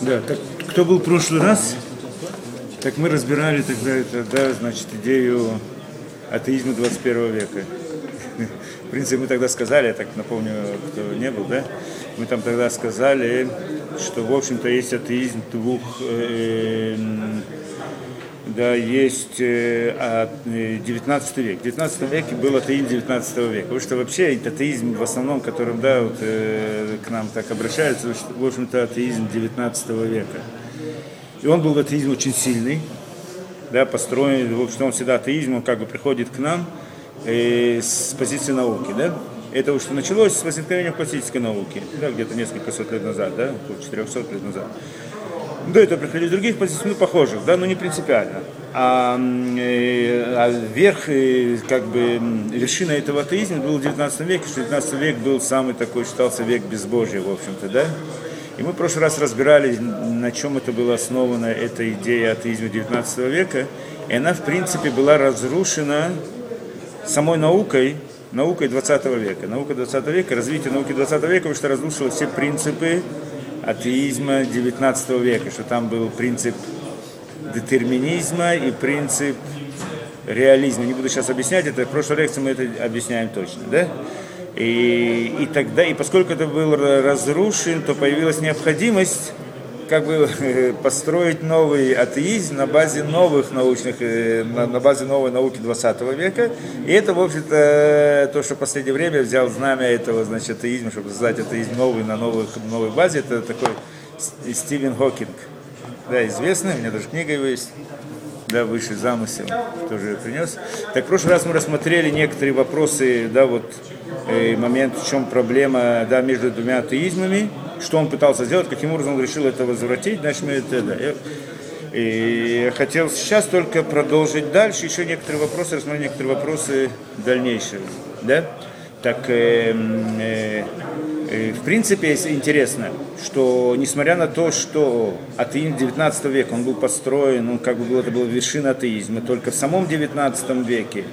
Да, так кто был в прошлый раз, так мы разбирали тогда это, да, значит, идею атеизма 21 века. В принципе, мы тогда сказали, я так напомню, кто не был, да, мы там тогда сказали, что, в общем-то, есть атеизм двух, э, да, есть э, 19 век. В 19 веке был атеизм 19 века. Потому что вообще атеизм в основном, которым, да, вот, э, к нам так обращаются, в общем-то, атеизм 19 века. И он был атеизм очень сильный, да, построен, в общем, он всегда атеизм, он как бы приходит к нам э, с позиции науки, да. Это что началось с возникновения классической науки, да, где-то несколько сот лет назад, да, около 400 лет назад. Да, это приходили из других позиций, ну, похожих, да, но не принципиально. А, э, а верх, э, как бы, вершина этого атеизма был в 19 веке, что 19 век был самый такой, считался век безбожия, в общем-то, да. И мы в прошлый раз разбирали, на чем это было основано, эта идея атеизма 19 века. И она, в принципе, была разрушена самой наукой, наукой 20 века. Наука 20 века, развитие науки 20 века, потому что разрушило все принципы атеизма 19 века, что там был принцип детерминизма и принцип реализма. Не буду сейчас объяснять это, в прошлой лекции мы это объясняем точно, да? И, и тогда, и поскольку это был разрушен, то появилась необходимость как бы построить новый атеизм на базе новых научных, э, на базе новой науки 20 века. И это, в общем-то, то, что в последнее время взял знамя этого, значит, атеизма, чтобы создать атеизм новый на новых, новой базе, это такой Стивен Хокинг. Да, известный, у меня даже книга его есть да, высший замысел, тоже принес. Так, в прошлый раз мы рассмотрели некоторые вопросы, да, вот, э, момент, в чем проблема, да, между двумя атеизмами, что он пытался сделать, каким образом он решил это возвратить, значит, мы это, да. И хотел сейчас только продолжить дальше, еще некоторые вопросы, рассмотреть некоторые вопросы дальнейшего, да. Так, э, э, э, в принципе, интересно, что несмотря на то, что атеизм 19 века, он был построен, он как бы это была вершина атеизма, только в самом 19 веке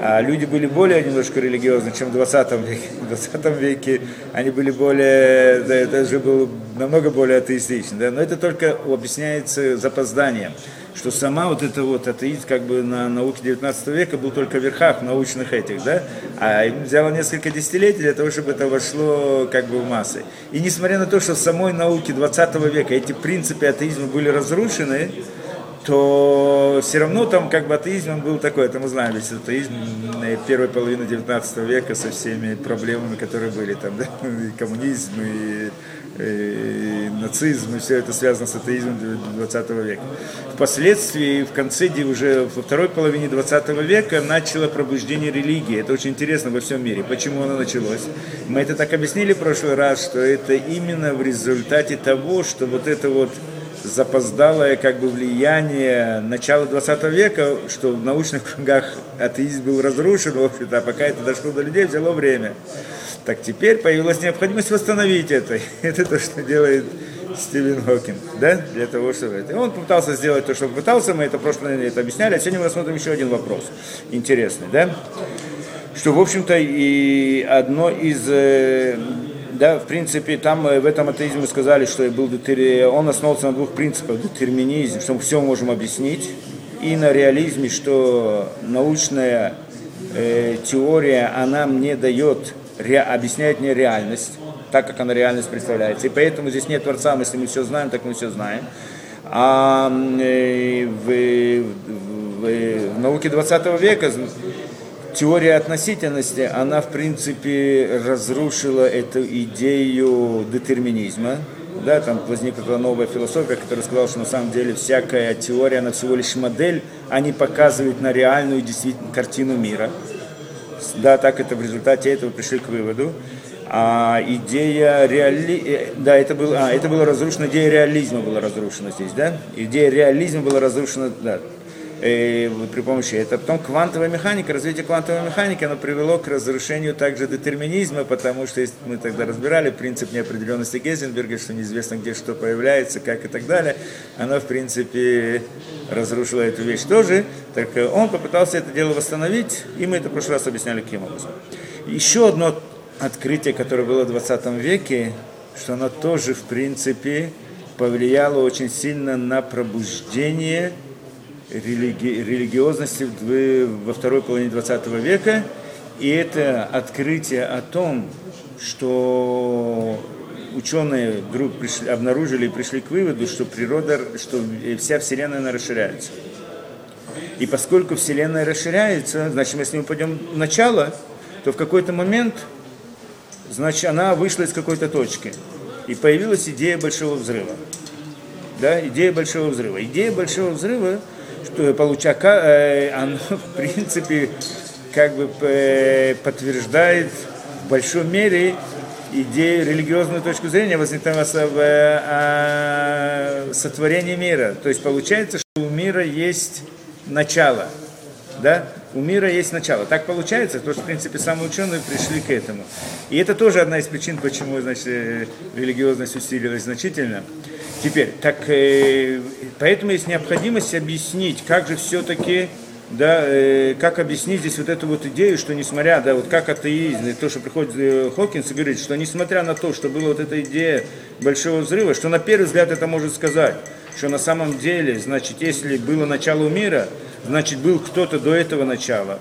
а люди были более немножко религиозны, чем в 20 веке. В 20 веке они были более, да, это же было намного более атеистично. Да? Но это только объясняется запозданием, что сама вот эта вот атеизм как бы на науке 19 века был только в верхах научных этих, да? А им взяло несколько десятилетий для того, чтобы это вошло как бы в массы. И несмотря на то, что в самой науке 20 века эти принципы атеизма были разрушены, то все равно там как бы атеизм он был такой, это мы знаем, ведь атеизм первой половины 19 века со всеми проблемами, которые были там, да, и коммунизм, и, и нацизм, и все это связано с атеизмом 20 века. Впоследствии, в конце, уже во второй половине 20 века начало пробуждение религии. Это очень интересно во всем мире. Почему оно началось? Мы это так объяснили в прошлый раз, что это именно в результате того, что вот это вот запоздалое как бы влияние начала 20 века, что в научных кругах атеизм был разрушен, в общем-то, а пока это дошло до людей, взяло время. Так теперь появилась необходимость восстановить это. Это то, что делает Стивен Хокинг, да, для того, чтобы это. И он попытался сделать то, что пытался, мы это в прошлом это объясняли, а сегодня мы рассмотрим еще один вопрос интересный, да, что, в общем-то, и одно из э, да, в принципе, там э, в этом атеизме сказали, что был он основывался на двух принципах. Детерминизм, что мы все можем объяснить, и на реализме, что научная э, теория, она мне дает, ре, объясняет мне реальность, так как она реальность представляется. И поэтому здесь нет Творца, если мы все знаем, так мы все знаем. А э, в, в, в, в науке 20 века теория относительности, она, в принципе, разрушила эту идею детерминизма. Да, там возникла новая философия, которая сказала, что на самом деле всякая теория, она всего лишь модель, а не показывает на реальную действительно картину мира. Да, так это в результате этого пришли к выводу. А идея реали... Э, да, это было, а, это было разрушено, идея реализма была разрушена здесь, да? Идея реализма была разрушена, да, э, при помощи этого. Потом квантовая механика, развитие квантовой механики, оно привело к разрушению также детерминизма, потому что мы тогда разбирали принцип неопределенности Гейзенберга, что неизвестно где что появляется, как и так далее, оно в принципе разрушило эту вещь тоже. Так он попытался это дело восстановить, и мы это в прошлый раз объясняли каким образом. Еще одно открытие, которое было в 20 веке, что оно тоже в принципе повлияло очень сильно на пробуждение религи- религиозности во второй половине 20 века. И это открытие о том, что ученые вдруг пришли, обнаружили и пришли к выводу, что природа, что вся Вселенная она расширяется. И поскольку Вселенная расширяется, значит, мы с ним пойдем в начало, то в какой-то момент, значит, она вышла из какой-то точки. И появилась идея большого взрыва. Да, идея большого взрыва. Идея большого взрыва, что получака, э, оно, в принципе, как бы э, подтверждает в большой мере идею, религиозную точку зрения возникновения э, сотворения мира. То есть получается, что у мира есть начало. Да? У мира есть начало. Так получается, потому что, в принципе, самые ученые пришли к этому. И это тоже одна из причин, почему значит, религиозность усилилась значительно. Теперь, так, э, поэтому есть необходимость объяснить, как же все-таки да, э, как объяснить здесь вот эту вот идею, что несмотря, да, вот как атеизм, и то, что приходит э, Хокинс и говорит, что несмотря на то, что была вот эта идея большого взрыва, что на первый взгляд это может сказать, что на самом деле, значит, если было начало мира, значит, был кто-то до этого начала,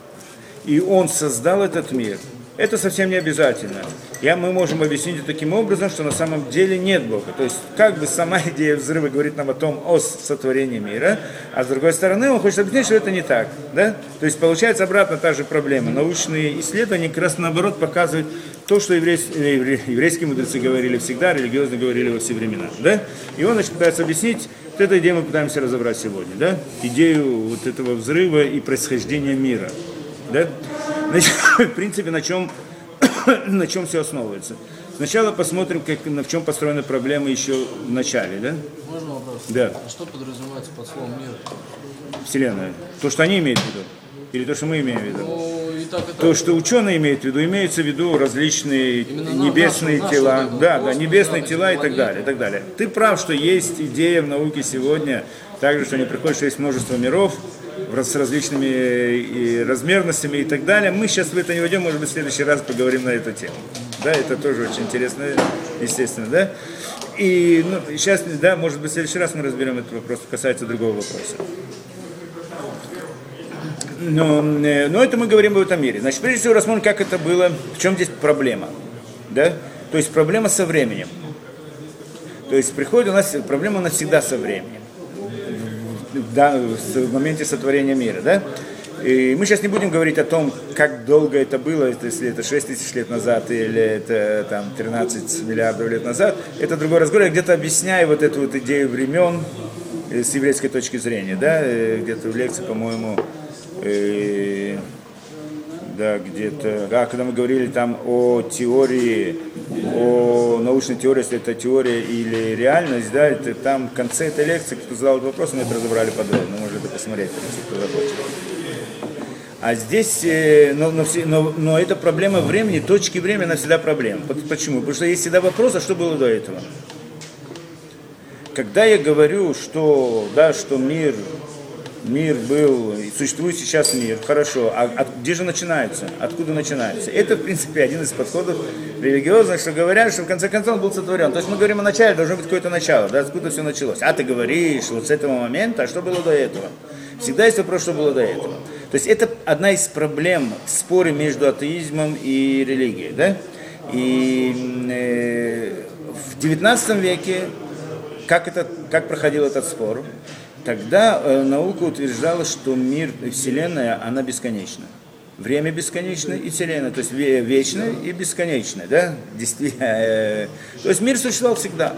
и он создал этот мир, это совсем не обязательно. Я, мы можем объяснить это таким образом, что на самом деле нет Бога. То есть, как бы сама идея взрыва говорит нам о том, о сотворении мира, а с другой стороны, он хочет объяснить, что это не так. Да? То есть, получается обратно та же проблема. Научные исследования как раз наоборот показывают то, что еврейские, еврейские мудрецы говорили всегда, религиозно говорили во все времена. Да? И он значит, пытается объяснить, вот эту идею мы пытаемся разобрать сегодня. Да? Идею вот этого взрыва и происхождения мира. Да? Значит, в принципе, на чем, на чем все основывается. Сначала посмотрим, как, на в чем построена проблема еще в начале, да? Можно вопрос? Да. А что подразумевается под словом мир? Вселенная. То, что они имеют в виду. Или то, что мы имеем в виду. Ну, и так, и так. То, что ученые имеют в виду, имеется в виду различные Именно небесные наши- тела, наши да, да, небесные тела и так далее, и так далее. Ты прав, что есть идея в науке сегодня, также, что не приходит, что есть множество миров с различными и размерностями и так далее. Мы сейчас в это не войдем, может быть, в следующий раз поговорим на эту тему. Да, это тоже очень интересно, естественно, да. И ну, сейчас, да, может быть, в следующий раз мы разберем этот вопрос, касается другого вопроса. Но, э, но это мы говорим в этом мире. Значит, прежде всего рассмотрим, как это было, в чем здесь проблема. Да? То есть проблема со временем. То есть приходит у нас, проблема у нас всегда со временем. Да, в моменте сотворения мира. Да? И мы сейчас не будем говорить о том, как долго это было, если это 6 тысяч лет назад или это там, 13 миллиардов лет назад. Это другой разговор. Я где-то объясняю вот эту вот идею времен э, с еврейской точки зрения. Да? Э, Где-то в лекции, по-моему, э, да, где-то, да, когда мы говорили там о теории, о научной теории, если это теория или реальность, да, это там в конце этой лекции, кто задал вопрос, мы это разобрали подробно, можно это посмотреть, если кто захочет. А здесь, э, но, но, все- но, но эта проблема времени, точки времени, она всегда проблема. Почему? Потому что есть всегда вопрос, а что было до этого? Когда я говорю, что, да, что мир, мир был, существует сейчас мир, хорошо, а от- где же начинается? Откуда начинается? Это, в принципе, один из подходов религиозных, что говорят, что в конце концов он был сотворен. То есть мы говорим о начале, должно быть какое-то начало, да, откуда все началось. А ты говоришь, вот с этого момента, а что было до этого? Всегда есть вопрос, что было до этого. То есть это одна из проблем в споре между атеизмом и религией, да? И э, в 19 веке как, это, как проходил этот спор? Тогда э, наука утверждала, что мир Вселенная, она бесконечна. Время бесконечно и Вселенная, то есть ве- вечная и бесконечная, да? Действительно, э, то есть мир существовал всегда.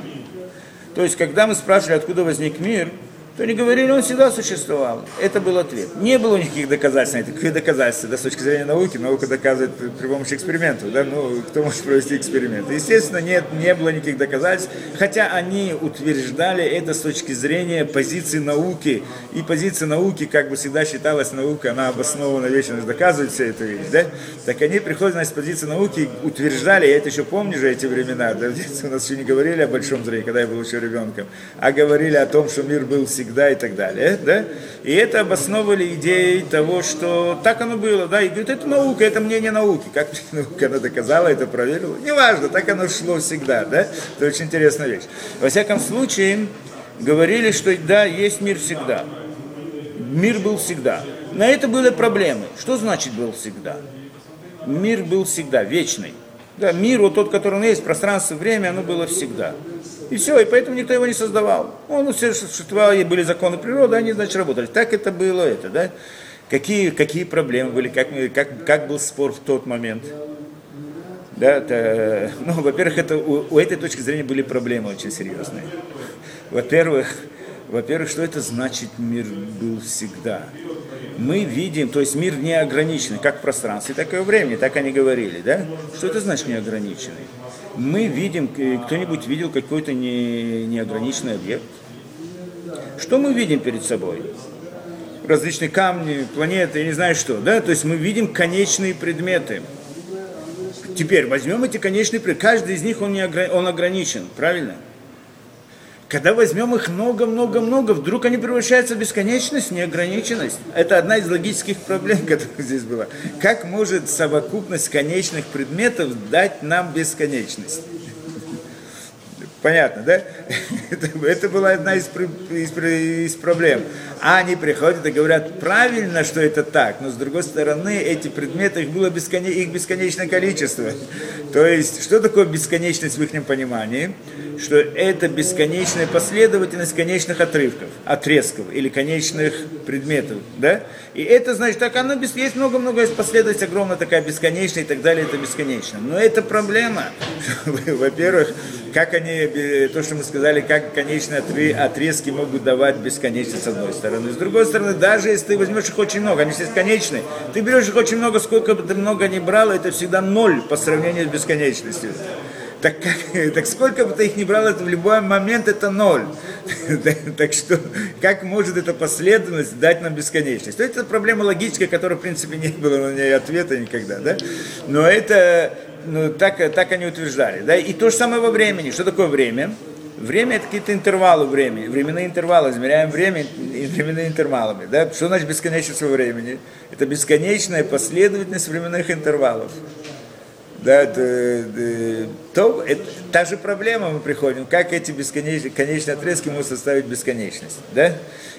То есть, когда мы спрашивали, откуда возник мир, то они говорили, он всегда существовал. Это был ответ. Не было никаких доказательств на это. Какие доказательства? Да, с точки зрения науки, наука доказывает при, помощи экспериментов. Да? Ну, кто может провести эксперимент? Естественно, нет, не было никаких доказательств. Хотя они утверждали это с точки зрения позиции науки. И позиция науки, как бы всегда считалась наука, она обоснована вечно доказывает все эту вещь. Да? Так они приходят с позиции науки, утверждали, я это еще помню же эти времена, да, у нас еще не говорили о большом зрении, когда я был еще ребенком, а говорили о том, что мир был всегда всегда и так далее, да? И это обосновывали идеей того, что так оно было, да, и говорит, это наука, это мнение науки, как наука она доказала, это проверила, неважно, так оно шло всегда, да, это очень интересная вещь. Во всяком случае, говорили, что да, есть мир всегда, мир был всегда. На это были проблемы. Что значит был всегда? Мир был всегда, вечный. Да, мир, вот тот, который он есть, пространство, время, оно было всегда. И все, и поэтому никто его не создавал. Он все существовал, и были законы природы, они, значит, работали. Так это было, это, да? Какие, какие проблемы были, как, как, как был спор в тот момент? Да, это, ну, во-первых, это, у, у этой точки зрения были проблемы очень серьезные. Во-первых, во-первых, что это значит мир был всегда? Мы видим, то есть мир не ограниченный, как в пространстве, так и во времени, так они говорили, да? Что это значит неограниченный? Мы видим, кто-нибудь видел какой-то не, неограниченный объект? Что мы видим перед собой? Различные камни, планеты, я не знаю что, да? То есть мы видим конечные предметы. Теперь возьмем эти конечные предметы, каждый из них он, не огр... он ограничен, правильно? Когда возьмем их много-много-много, вдруг они превращаются в бесконечность, неограниченность. Это одна из логических проблем, которая здесь была. Как может совокупность конечных предметов дать нам бесконечность? Понятно, да? Это, была одна из, проблем. А они приходят и говорят, правильно, что это так, но с другой стороны, эти предметы, их было бесконе, их бесконечное количество. То есть, что такое бесконечность в их понимании? Что это бесконечная последовательность конечных отрывков, отрезков или конечных предметов, да? И это значит, так оно без, есть много-много последовательность огромная такая бесконечная и так далее, это бесконечно. Но это проблема. Во-первых, как они, то, что мы сказали, как конечные отрезки могут давать бесконечность с одной стороны. С другой стороны, даже если ты возьмешь их очень много, они все конечные, ты берешь их очень много, сколько бы ты много ни брал, это всегда ноль по сравнению с бесконечностью. Так, как, так сколько бы ты их ни брал, это в любой момент это ноль. так что, как может эта последовательность дать нам бесконечность? То это проблема логическая, которая, в принципе, не было на ней ответа никогда, да? Но это, ну, так, так они утверждали, да? И то же самое во времени. Что такое время? Время это какие-то интервалы времени, временные интервалы, измеряем время временными интервалами. Да? Что значит бесконечность во времени? Это бесконечная последовательность временных интервалов да, да, да, то это та же проблема мы приходим, как эти бесконечные конечные отрезки могут составить бесконечность, да?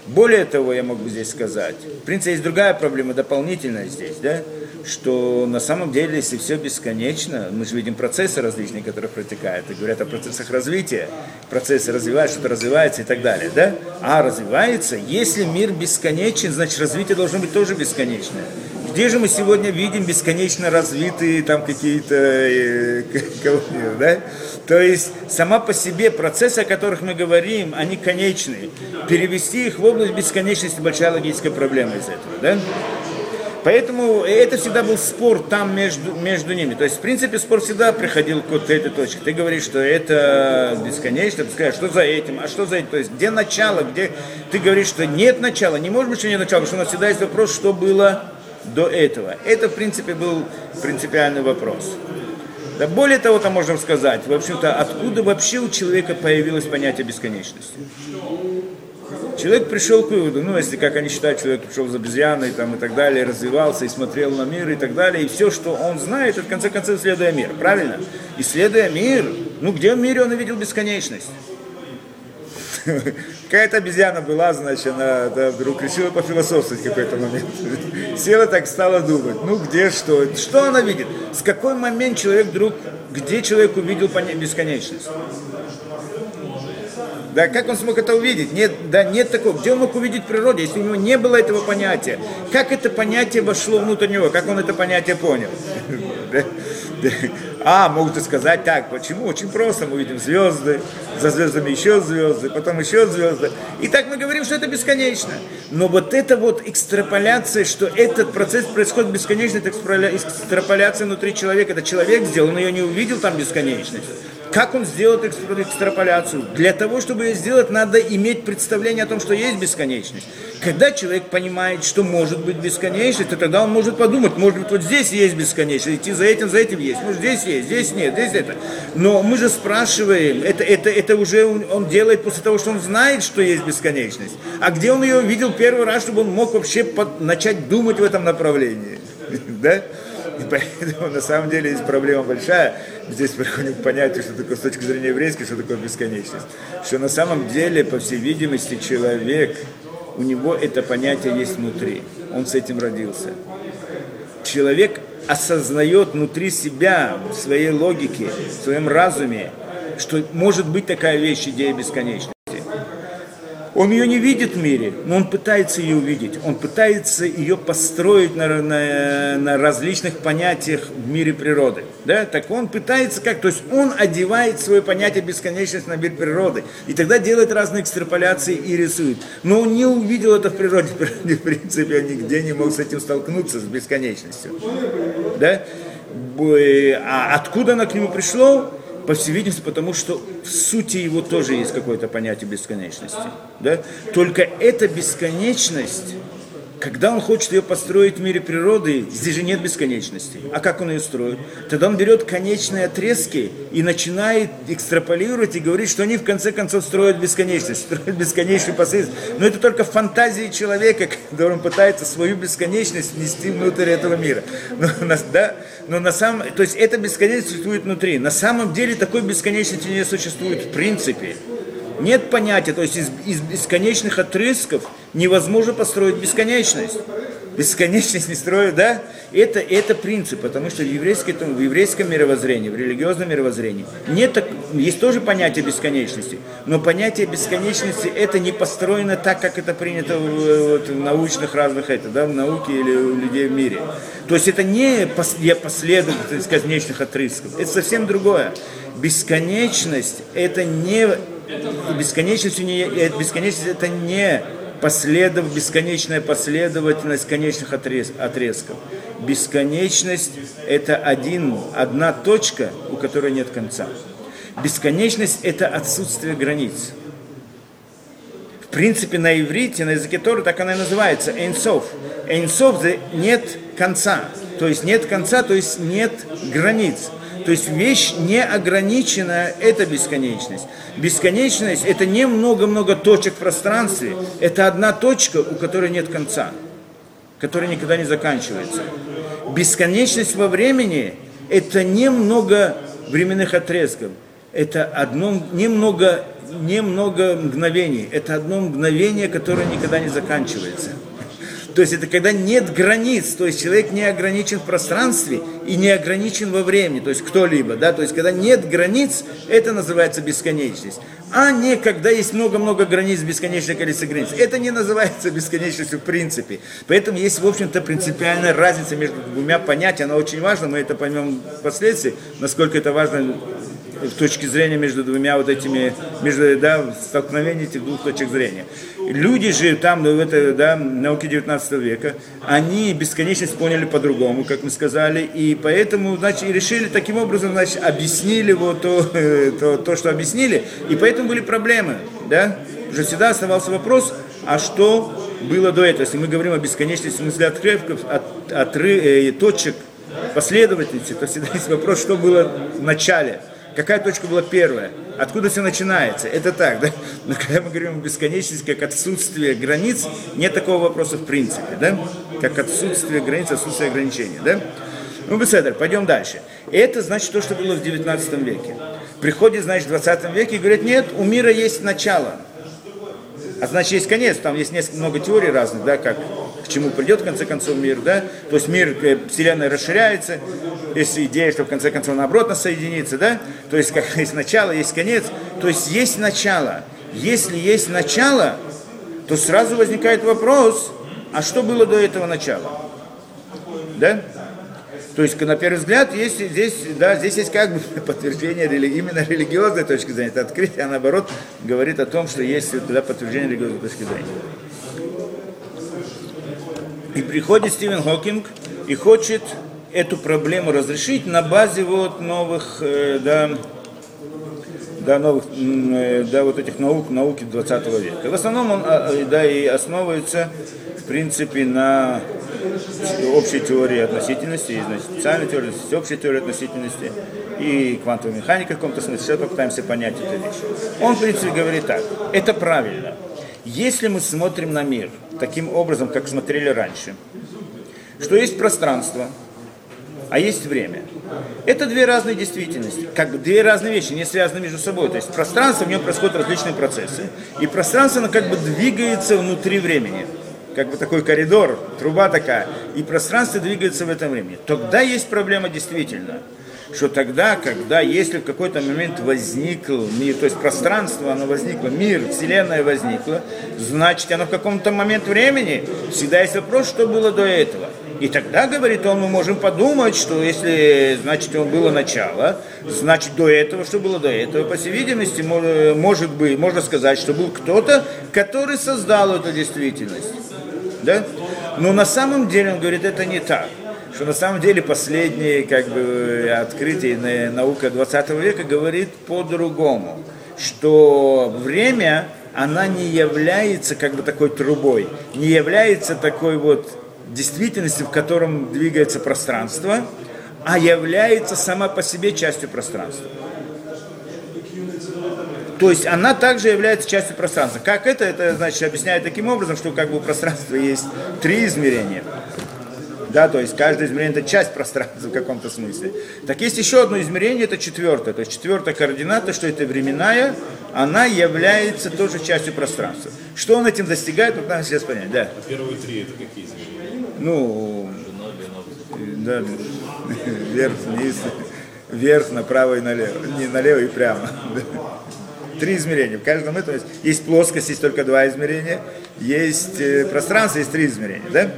Более того, я могу здесь сказать, в принципе, есть другая проблема, дополнительная здесь, да, что на самом деле, если все бесконечно, мы же видим процессы различные, которые протекают, и говорят о процессах развития, процессы развиваются, что-то развивается и так далее, да? А развивается, если мир бесконечен, значит развитие должно быть тоже бесконечное. Где же мы сегодня видим бесконечно развитые там какие-то э, колонии, да? То есть сама по себе процессы, о которых мы говорим, они конечные. Перевести их в область бесконечности большая логическая проблема из этого, да? Поэтому это всегда был спор там между, между ними. То есть, в принципе, спор всегда приходил к вот этой точке. Ты говоришь, что это бесконечно, ты скажешь, что за этим, а что за этим. То есть, где начало, где ты говоришь, что нет начала. Не может быть, что нет начала, потому что у нас всегда есть вопрос, что было до этого. Это, в принципе, был принципиальный вопрос. Да более того, там можем сказать, в общем-то, откуда вообще у человека появилось понятие бесконечности? Человек пришел к выводу, ну, если, как они считают, человек пришел за обезьяной там, и так далее, развивался и смотрел на мир и так далее, и все, что он знает, это, в конце концов, исследуя мир, правильно? Исследуя мир, ну, где в мире он увидел бесконечность? Какая-то обезьяна была, значит, она да, вдруг решила пофилософствовать какой-то момент. Села так, стала думать, ну где что, что она видит? С какой момент человек вдруг, где человек увидел бесконечность? Да, как он смог это увидеть? Нет, да, нет такого. Где он мог увидеть природу, если у него не было этого понятия? Как это понятие вошло внутрь него? Как он это понятие понял? А, могут сказать так, почему? Очень просто, мы видим звезды, за звездами еще звезды, потом еще звезды. И так мы говорим, что это бесконечно. Но вот это вот экстраполяция, что этот процесс происходит бесконечно, это экстраполяция внутри человека. Это человек сделал, он ее не увидел там бесконечность. Как он сделает экстраполяцию? Для того, чтобы ее сделать, надо иметь представление о том, что есть бесконечность. Когда человек понимает, что может быть бесконечность, то тогда он может подумать, может быть, вот здесь есть бесконечность, идти за этим, за этим есть, может, здесь есть, здесь нет, здесь это. Но мы же спрашиваем, это, это, это уже он, он делает после того, что он знает, что есть бесконечность. А где он ее видел первый раз, чтобы он мог вообще под, начать думать в этом направлении? Да? И поэтому на самом деле есть проблема большая. Здесь приходим к понятию, что такое с точки зрения еврейской, что такое бесконечность. Что на самом деле, по всей видимости, человек, у него это понятие есть внутри. Он с этим родился. Человек осознает внутри себя, в своей логике, в своем разуме, что может быть такая вещь, идея бесконечности. Он ее не видит в мире, но он пытается ее увидеть. Он пытается ее построить на, на, на различных понятиях в мире природы. Да? Так он пытается как, то есть он одевает свое понятие бесконечности на мир природы. И тогда делает разные экстраполяции и рисует. Но он не увидел это в природе. В принципе, он нигде не мог с этим столкнуться, с бесконечностью. Да? А откуда она к нему пришло? По всей видимости, потому что в сути его тоже есть какое-то понятие бесконечности. Да? Только эта бесконечность, когда он хочет ее построить в мире природы, здесь же нет бесконечности. А как он ее строит? Тогда он берет конечные отрезки и начинает экстраполировать и говорить, что они в конце концов строят бесконечность, строят бесконечную последовательность. Но это только фантазии человека, который пытается свою бесконечность внести внутрь этого мира. Но, да? Но на самом, то есть эта бесконечность существует внутри. На самом деле такой бесконечности не существует в принципе. Нет понятия, то есть из, из бесконечных отрезков невозможно построить бесконечность. Бесконечность не строят, да? Это, это принцип, потому что в, еврейской, в еврейском мировоззрении, в религиозном мировоззрении нет так, есть тоже понятие бесконечности, но понятие бесконечности это не построено так, как это принято в, вот, в научных разных, это, да, в науке или у людей в мире. То есть это не последовательность бесконечных отрезков, это совсем другое. Бесконечность это не бесконечность, не, э, бесконечность это не последов, бесконечная последовательность конечных отрез, отрезков. Бесконечность – это один, одна точка, у которой нет конца. Бесконечность – это отсутствие границ. В принципе, на иврите, на языке Торы так она и называется – эйнсов. Эйнсов – нет конца. То есть нет конца, то есть нет границ. То есть вещь не ограниченная – это бесконечность. Бесконечность – это не много-много точек в пространстве, это одна точка, у которой нет конца, которая никогда не заканчивается. Бесконечность во времени – это не много временных отрезков, это одно, немного, немного мгновений, это одно мгновение, которое никогда не заканчивается. То есть это когда нет границ, то есть человек не ограничен в пространстве и не ограничен во времени, то есть кто-либо, да, то есть когда нет границ, это называется бесконечность. А не когда есть много-много границ, бесконечное количество границ. Это не называется бесконечностью в принципе. Поэтому есть, в общем-то, принципиальная разница между двумя понятиями. Она очень важна, мы это поймем впоследствии, насколько это важно с точки зрения между двумя вот этими, между, да, столкновения этих двух точек зрения. Люди же там, ну, в этой, да, науке 19 века, они бесконечность поняли по-другому, как мы сказали, и поэтому, значит, решили таким образом, значит, объяснили вот то, то, то, что объяснили, и поэтому были проблемы, да, уже всегда оставался вопрос, а что было до этого, если мы говорим о бесконечности в смысле отрывков, от, от, э, точек последовательности, то всегда есть вопрос, что было в начале, Какая точка была первая? Откуда все начинается? Это так, да? Но когда мы говорим о бесконечности, как отсутствие границ, нет такого вопроса в принципе, да? Как отсутствие границ, отсутствие ограничений, да? Ну, Беседер, пойдем дальше. Это значит то, что было в 19 веке. Приходит, значит, в 20 веке и говорят, нет, у мира есть начало. А значит, есть конец, там есть несколько, много теорий разных, да, как к чему придет в конце концов мир, да, то есть мир, э, Вселенная расширяется, есть идея, что в конце концов наоборот нас соединится, да, то есть как есть начало, есть конец, то есть есть начало. Если есть начало, то сразу возникает вопрос, а что было до этого начала? Да? То есть, на первый взгляд, есть, здесь, да, здесь есть как бы подтверждение рели, именно религиозной точки зрения. Это открытие, а наоборот говорит о том, что есть да, подтверждение религиозной точки зрения. И приходит Стивен Хокинг и хочет эту проблему разрешить на базе вот новых, э, да, да, новых, э, да, вот этих наук, науки 20 века. В основном он а, э, да, и основывается, в принципе, на общей теории относительности, есть значит, специальной теории, есть общей теории относительности и квантовой механики в каком-то смысле. Сейчас попытаемся понять эту вещь. Он, в принципе, говорит так, это правильно. Если мы смотрим на мир таким образом, как смотрели раньше, что есть пространство, а есть время. Это две разные действительности, как бы две разные вещи, не связаны между собой. То есть пространство, в нем происходят различные процессы, и пространство, оно как бы двигается внутри времени. Как бы такой коридор, труба такая, и пространство двигается в этом времени. Тогда есть проблема действительно, что тогда, когда, если в какой-то момент возник мир, то есть пространство, оно возникло, мир, вселенная возникла, значит, оно в каком-то момент времени, всегда есть вопрос, что было до этого. И тогда, говорит он, мы можем подумать, что если, значит, он было начало, значит, до этого, что было до этого, по всей видимости, может быть, можно сказать, что был кто-то, который создал эту действительность. Да? Но на самом деле, он говорит, это не так. Что на самом деле последние как бы, открытия наука 20 века говорит по-другому. Что время, она не является как бы такой трубой, не является такой вот действительности, в котором двигается пространство, а является сама по себе частью пространства. То есть она также является частью пространства. Как это? Это значит объясняет таким образом, что как бы у пространства есть три измерения. Да, то есть каждое измерение это часть пространства в каком-то смысле. Так есть еще одно измерение, это четвертое. То есть четвертая координата, что это временная, она является тоже частью пространства. Что он этим достигает, вот нам сейчас понять. Да. А первые три это какие измерения? Ну, да, вверх, вниз, вверх, направо и налево. Не налево и прямо. Три измерения. В каждом этом есть, есть плоскость, есть только два измерения. Есть э, пространство, есть три измерения. Да?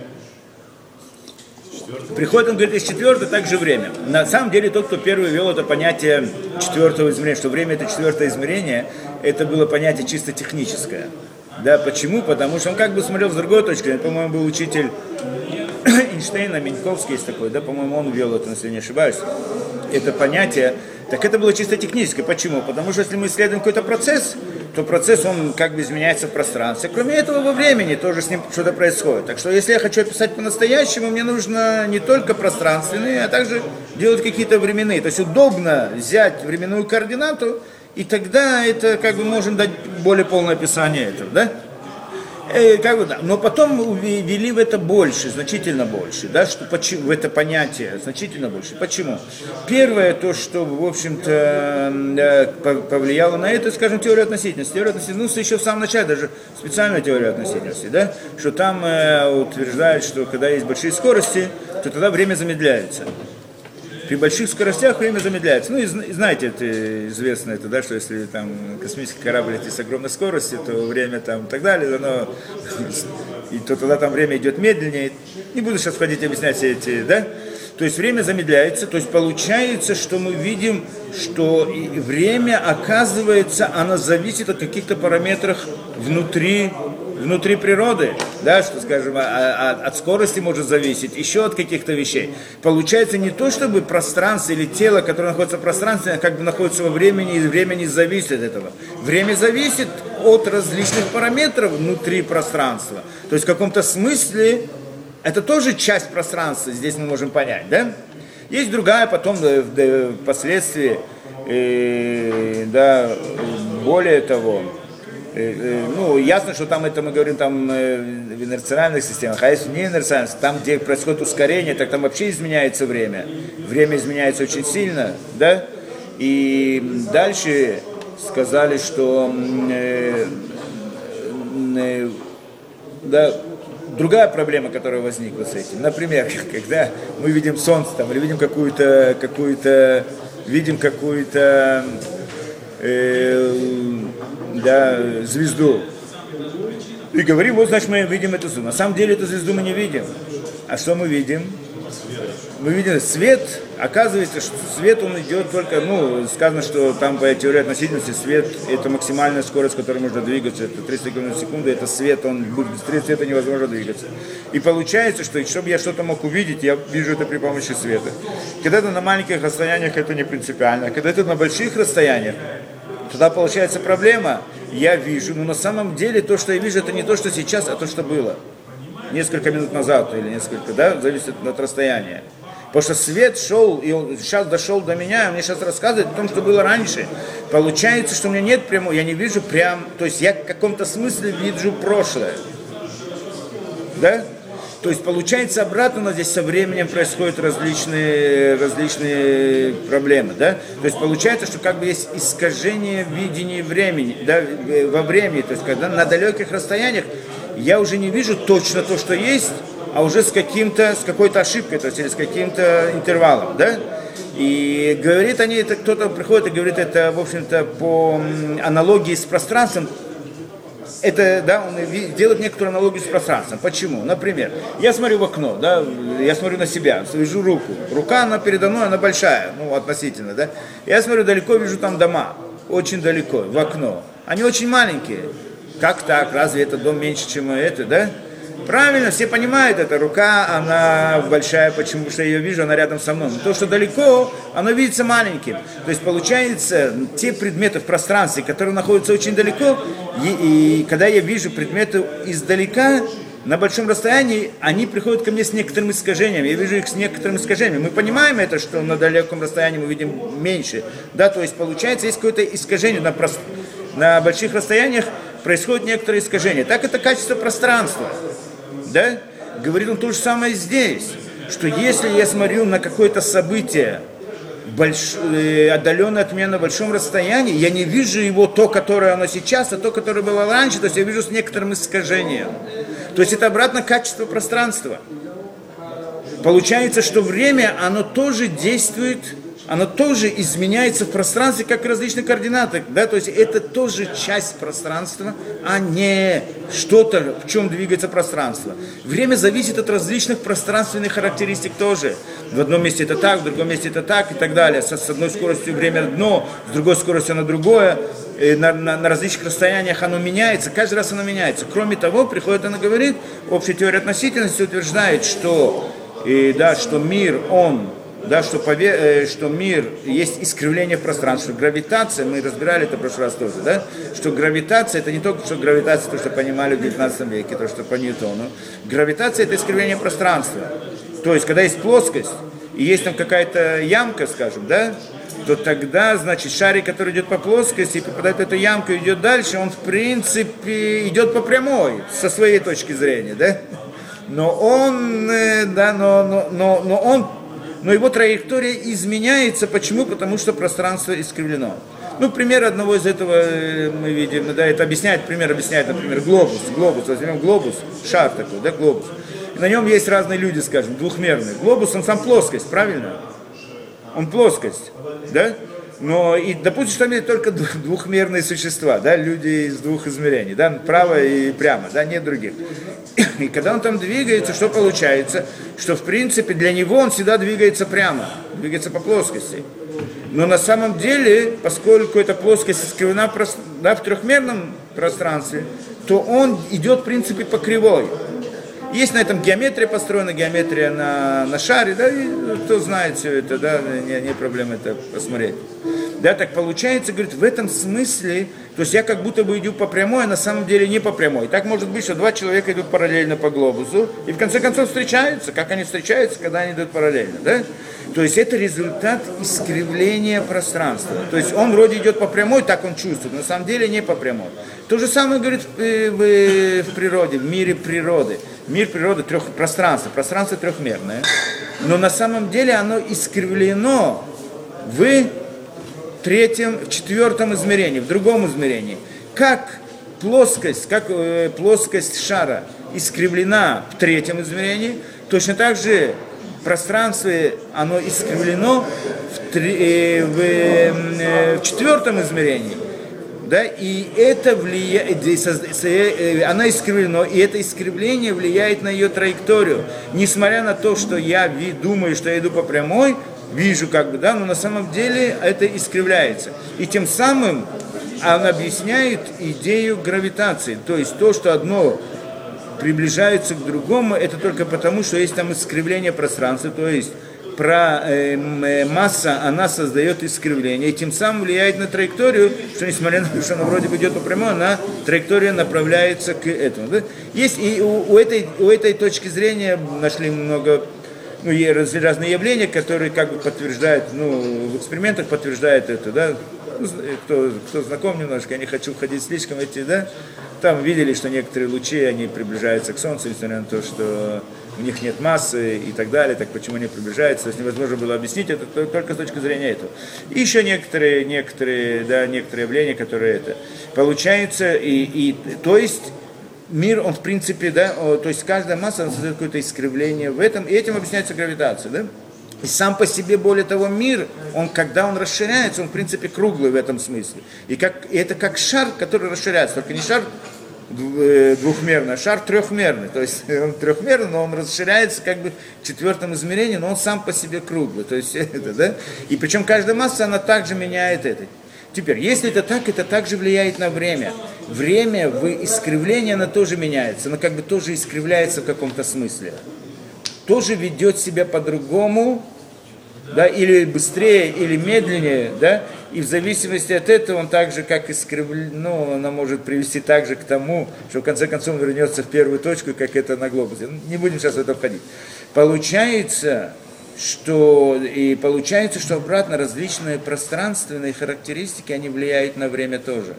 Приходит, он говорит, из четвертого также время. На самом деле, тот, кто первый ввел это понятие четвертого измерения, что время это четвертое измерение, это было понятие чисто техническое. Да, почему? Потому что он как бы смотрел с другой точки зрения. По-моему, был учитель Эйнштейна, Меньковский есть такой, да, по-моему, он ввел это, если не ошибаюсь. Это понятие. Так это было чисто техническое. Почему? Потому что если мы исследуем какой-то процесс, то процесс, он как бы изменяется в пространстве. Кроме этого, во времени тоже с ним что-то происходит. Так что, если я хочу описать по-настоящему, мне нужно не только пространственные, а также делать какие-то временные. То есть удобно взять временную координату, и тогда это как бы можем дать более полное описание этого, да? Э, как бы, да. Но потом ввели в это больше, значительно больше, да, что в это понятие значительно больше. Почему? Первое, то, что, в общем-то, э, повлияло на это, скажем, теория относительности. Теория относительности, ну, еще в самом начале, даже специальная теория относительности, да, что там э, утверждают, что когда есть большие скорости, то тогда время замедляется при больших скоростях время замедляется. Ну и знаете, это известно, это, да, что если там космический корабль летит с огромной скоростью, то время там и так далее, оно, и то тогда там время идет медленнее. Не буду сейчас ходить объяснять все эти, да? То есть время замедляется, то есть получается, что мы видим, что время, оказывается, оно зависит от каких-то параметров внутри внутри природы, да, что, скажем, а, а, от скорости может зависеть, еще от каких-то вещей. Получается не то, чтобы пространство или тело, которое находится в пространстве, как бы находится во времени, и время не зависит от этого. Время зависит от различных параметров внутри пространства. То есть в каком-то смысле это тоже часть пространства, здесь мы можем понять, да? Есть другая потом впоследствии, э, да, более того, Э, э, ну, ясно, что там это мы говорим там э, в инерциальных системах, а если не инерциальных, там, где происходит ускорение, так там вообще изменяется время. Время изменяется очень сильно, да? И дальше сказали, что э, э, да, другая проблема, которая возникла с этим. Например, когда мы видим солнце там, или видим какую-то, какую-то, видим какую-то да, звезду. И говорим, вот значит мы видим эту звезду. На самом деле эту звезду мы не видим. А что мы видим? Мы видим свет, оказывается, что свет он идет только, ну, сказано, что там по теории относительности свет это максимальная скорость, с которой можно двигаться, это 300 км в секунду, это свет, он без света невозможно двигаться. И получается, что чтобы я что-то мог увидеть, я вижу это при помощи света. Когда это на маленьких расстояниях, это не принципиально. А когда это на больших расстояниях, Тогда получается проблема. Я вижу, но на самом деле то, что я вижу, это не то, что сейчас, а то, что было. Несколько минут назад или несколько, да, зависит от расстояния. Потому что свет шел, и он сейчас дошел до меня, и мне сейчас рассказывает о том, что было раньше. Получается, что у меня нет прямого, я не вижу прям, то есть я в каком-то смысле вижу прошлое. Да? То есть получается обратно нас здесь со временем происходят различные, различные проблемы, да? То есть получается, что как бы есть искажение видения времени, да, во времени, то есть когда на далеких расстояниях я уже не вижу точно то, что есть, а уже с каким-то, с какой-то ошибкой, то есть или с каким-то интервалом, да? И говорит они, это кто-то приходит и говорит это, в общем-то, по аналогии с пространством, это, да, он делает некоторую аналогию с пространством. Почему? Например, я смотрю в окно, да, я смотрю на себя, свяжу руку. Рука, она передо мной, она большая, ну, относительно, да. Я смотрю далеко, вижу там дома, очень далеко, в окно. Они очень маленькие. Как так? Разве это дом меньше, чем это, да? Правильно, все понимают, эта рука, она большая, почему? Что я ее вижу, она рядом со мной. Но то, что далеко, оно видится маленьким. То есть получается, те предметы в пространстве, которые находятся очень далеко, и, и когда я вижу предметы издалека, на большом расстоянии, они приходят ко мне с некоторым искажением. Я вижу их с некоторым искажением. Мы понимаем это, что на далеком расстоянии мы видим меньше. Да, то есть получается, есть какое-то искажение на, прост... на больших расстояниях, происходит некоторое искажение. Так это качество пространства. Да? Говорит он то же самое здесь, что если я смотрю на какое-то событие, больш... э, отдаленное от меня на большом расстоянии, я не вижу его то, которое оно сейчас, а то, которое было раньше, то есть я вижу с некоторым искажением. То есть это обратно качество пространства. Получается, что время, оно тоже действует оно тоже изменяется в пространстве, как различные координаты. Да? То есть это тоже часть пространства, а не что-то, в чем двигается пространство. Время зависит от различных пространственных характеристик тоже. В одном месте это так, в другом месте это так и так далее. С, одной скоростью время одно, с другой скоростью оно другое. И на, на, на различных расстояниях оно меняется, каждый раз оно меняется. Кроме того, приходит она говорит, общая теория относительности утверждает, что, и, да, что мир, он да, что, пове... Э, что мир, есть искривление в пространстве, гравитация, мы разбирали это в прошлый раз тоже, да, что гравитация, это не только что гравитация, то, что понимали в 19 веке, то, что по Ньютону, гравитация это искривление пространства, то есть, когда есть плоскость, и есть там какая-то ямка, скажем, да, то тогда, значит, шарик, который идет по плоскости попадает в эту ямку и идет дальше, он, в принципе, идет по прямой, со своей точки зрения, да, но он, э, да, но, но, но, но он но его траектория изменяется. Почему? Потому что пространство искривлено. Ну, пример одного из этого э, мы видим, да, это объясняет, пример объясняет, например, глобус, глобус, возьмем глобус, шар такой, да, глобус. И на нем есть разные люди, скажем, двухмерные. Глобус, он сам плоскость, правильно? Он плоскость, да? Но и допустим, что там есть только двухмерные существа, да, люди из двух измерений, да, право и прямо, да, нет других. И когда он там двигается, что получается? Что в принципе для него он всегда двигается прямо, двигается по плоскости. Но на самом деле, поскольку эта плоскость искривлена да, в трехмерном пространстве, то он идет в принципе по кривой. Есть на этом геометрия построена, геометрия на, на шаре, да, и кто знает все это, да, не, не проблема это посмотреть. Да, так получается, говорит, в этом смысле, то есть я как будто бы иду по прямой, а на самом деле не по прямой. Так может быть, что два человека идут параллельно по глобусу, и в конце концов встречаются. Как они встречаются, когда они идут параллельно, да? То есть это результат искривления пространства. То есть он вроде идет по прямой, так он чувствует, на самом деле не по прямой. То же самое говорит в, в, в природе, в мире природы. Мир природы трех, пространство, пространство трехмерное. Но на самом деле оно искривлено в третьем, в четвертом измерении, в другом измерении. Как плоскость, как э, плоскость шара искривлена в третьем измерении, точно так же пространство, оно искривлено в, три, э, в, э, в четвертом измерении. Да, и это влияет, э, она искривлена, и это искривление влияет на ее траекторию. Несмотря на то, что я думаю, что я иду по прямой, вижу как бы, да, но на самом деле это искривляется. И тем самым он объясняет идею гравитации, то есть то, что одно приближается к другому, это только потому, что есть там искривление пространства, то есть про э, э, масса, она создает искривление, и тем самым влияет на траекторию, что несмотря на то, что она вроде бы идет напрямую, она траектория направляется к этому. да. Есть и у, у этой, у этой точки зрения нашли много ну, разные явления, которые как бы подтверждают, ну, в экспериментах подтверждают это, да, Ну, кто, кто знаком немножко, я не хочу входить слишком в эти, да, там видели, что некоторые лучи, они приближаются к Солнцу, несмотря на то, что у них нет массы и так далее, так почему они приближаются, то есть невозможно было объяснить это то- только с точки зрения этого. И еще некоторые, некоторые, да, некоторые явления, которые это. Получается, и, и то есть мир, он в принципе, да, то есть каждая масса создает какое-то искривление в этом, и этим объясняется гравитация, да? И сам по себе, более того, мир, он, когда он расширяется, он, в принципе, круглый в этом смысле. И, как, и это как шар, который расширяется, только не шар э, двухмерный, а шар трехмерный. То есть он трехмерный, но он расширяется как бы в четвертом измерении, но он сам по себе круглый. То есть это, да? И причем каждая масса, она также меняет это. Теперь, если это так, это также влияет на время. Время в искривлении, оно тоже меняется, оно как бы тоже искривляется в каком-то смысле. Тоже ведет себя по-другому, да, или быстрее, или медленнее, да, и в зависимости от этого он также как искривлен, ну, она может привести также к тому, что в конце концов вернется в первую точку, как это на глобусе. Не будем сейчас в это входить. Получается, что и получается, что обратно различные пространственные характеристики, они влияют на время тоже.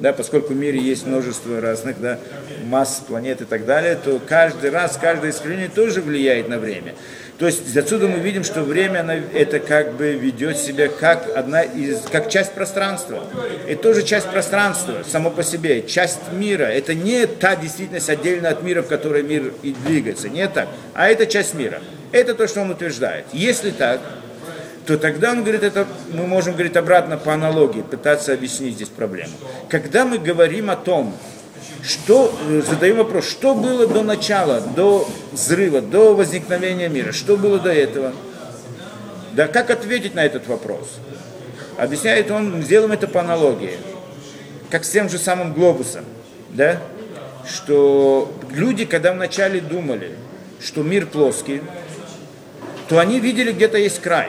Да, поскольку в мире есть множество разных да, масс, планет и так далее, то каждый раз, каждое искривление тоже влияет на время. То есть отсюда мы видим, что время оно, это как бы ведет себя как одна из, как часть пространства. Это тоже часть пространства, само по себе, часть мира. Это не та действительность отдельно от мира, в которой мир и двигается, не так, а это часть мира. Это то, что он утверждает. Если так, то тогда он говорит, это мы можем говорить обратно по аналогии, пытаться объяснить здесь проблему. Когда мы говорим о том, что, э, задаем вопрос, что было до начала, до взрыва, до возникновения мира, что было до этого? Да как ответить на этот вопрос? Объясняет он, сделаем это по аналогии, как с тем же самым глобусом, да? Что люди, когда вначале думали, что мир плоский, то они видели, где-то есть край.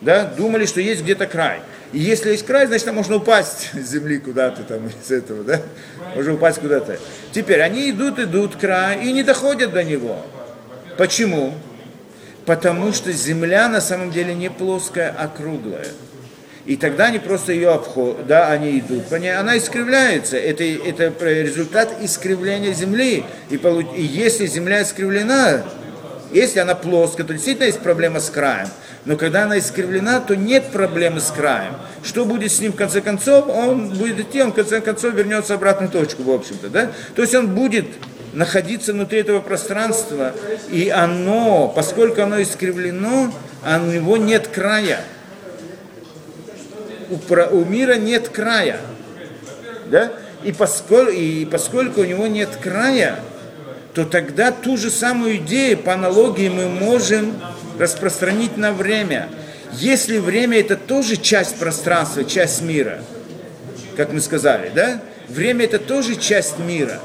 Да? Думали, что есть где-то край. И если есть край, значит, там можно упасть с земли куда-то там из этого, да? Можно упасть куда-то. Теперь они идут, идут к краю и не доходят до него. Почему? Потому что земля на самом деле не плоская, а круглая. И тогда они просто ее обходят, да, они идут она искривляется. Это, это результат искривления земли. И, полу- и если земля искривлена, если она плоская, то действительно есть проблема с краем. Но когда она искривлена, то нет проблемы с краем. Что будет с ним в конце концов? Он будет идти, он в конце концов вернется обратно в точку, в общем-то. Да? То есть он будет находиться внутри этого пространства, и оно, поскольку оно искривлено, а у него нет края. У, у мира нет края. Да? И, поскольку, и поскольку у него нет края, то тогда ту же самую идею по аналогии мы можем распространить на время. Если время это тоже часть пространства, часть мира, как мы сказали, да? Время это тоже часть мира,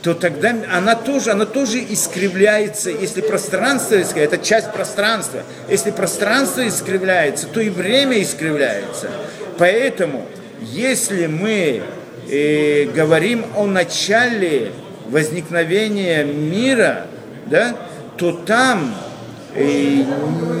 то тогда она тоже, она тоже искривляется. Если пространство искривляется, это часть пространства. Если пространство искривляется, то и время искривляется. Поэтому, если мы э, говорим о начале возникновения мира, да, то там э,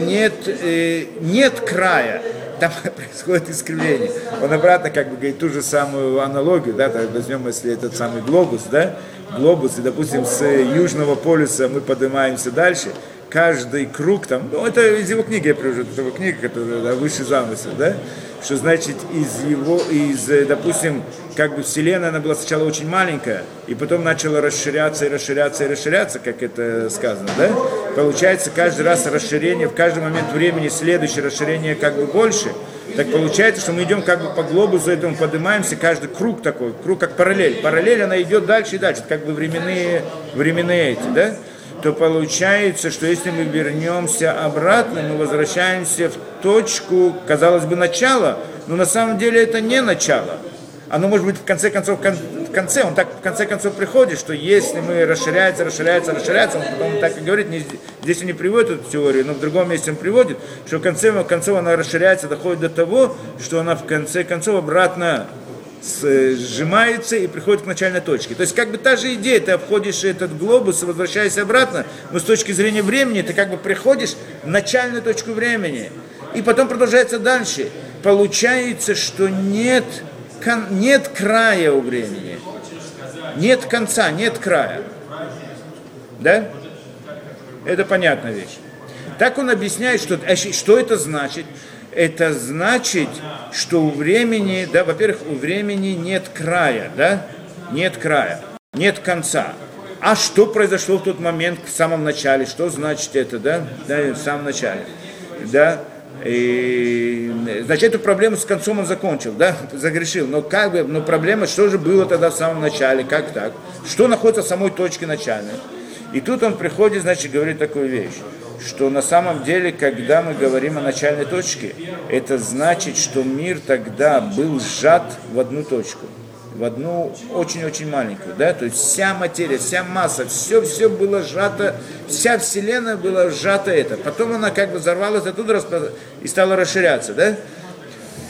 нет, э, нет края, там происходит искривление. Он обратно как бы говорит ту же самую аналогию, да, так возьмем, если этот самый глобус, да, глобус, и, допустим, с южного полюса мы поднимаемся дальше, каждый круг там, ну, это из его книги я привожу, это его книга, которая да, выше замысел, да, что значит из его, из, э, допустим, как бы Вселенная, она была сначала очень маленькая, и потом начала расширяться и расширяться и расширяться, как это сказано, да? Получается, каждый раз расширение, в каждый момент времени следующее расширение как бы больше. Так получается, что мы идем как бы по глобусу этому, поднимаемся, каждый круг такой, круг как параллель. Параллель, она идет дальше и дальше, как бы временные, временные эти, да? То получается, что если мы вернемся обратно, мы возвращаемся в точку, казалось бы, начала, но на самом деле это не начало. оно может быть в конце концов, кон- в конце, он так в конце концов приходит, что если мы расширяется, расширяется, расширяется, он потом так и говорит, не, здесь он не приводит эту теорию, но в другом месте он приводит, что в конце в конце она расширяется, доходит до того, что она в конце концов обратно сжимается и приходит к начальной точке. То есть как бы та же идея, ты обходишь этот глобус, возвращаешься обратно, но с точки зрения времени ты как бы приходишь в начальную точку времени. И потом продолжается дальше. Получается, что нет, кон- нет края у времени. Нет конца, нет края. Да? Это понятная вещь. Так он объясняет, что, щ- что это значит. Это значит, что у времени, да, во-первых, у времени нет края, да, нет края, нет конца. А что произошло в тот момент, в самом начале, что значит это, да, да, в самом начале, да, и, значит, эту проблему с концом он закончил, да, загрешил. Но как бы, но проблема, что же было тогда в самом начале, как так? Что находится в самой точке начальной? И тут он приходит, значит, говорит такую вещь, что на самом деле, когда мы говорим о начальной точке, это значит, что мир тогда был сжат в одну точку, в одну очень-очень маленькую, да, то есть вся материя, вся масса, все, все было сжато, вся вселенная была сжата это. Потом она как бы взорвалась оттуда распро- и стала расширяться, да,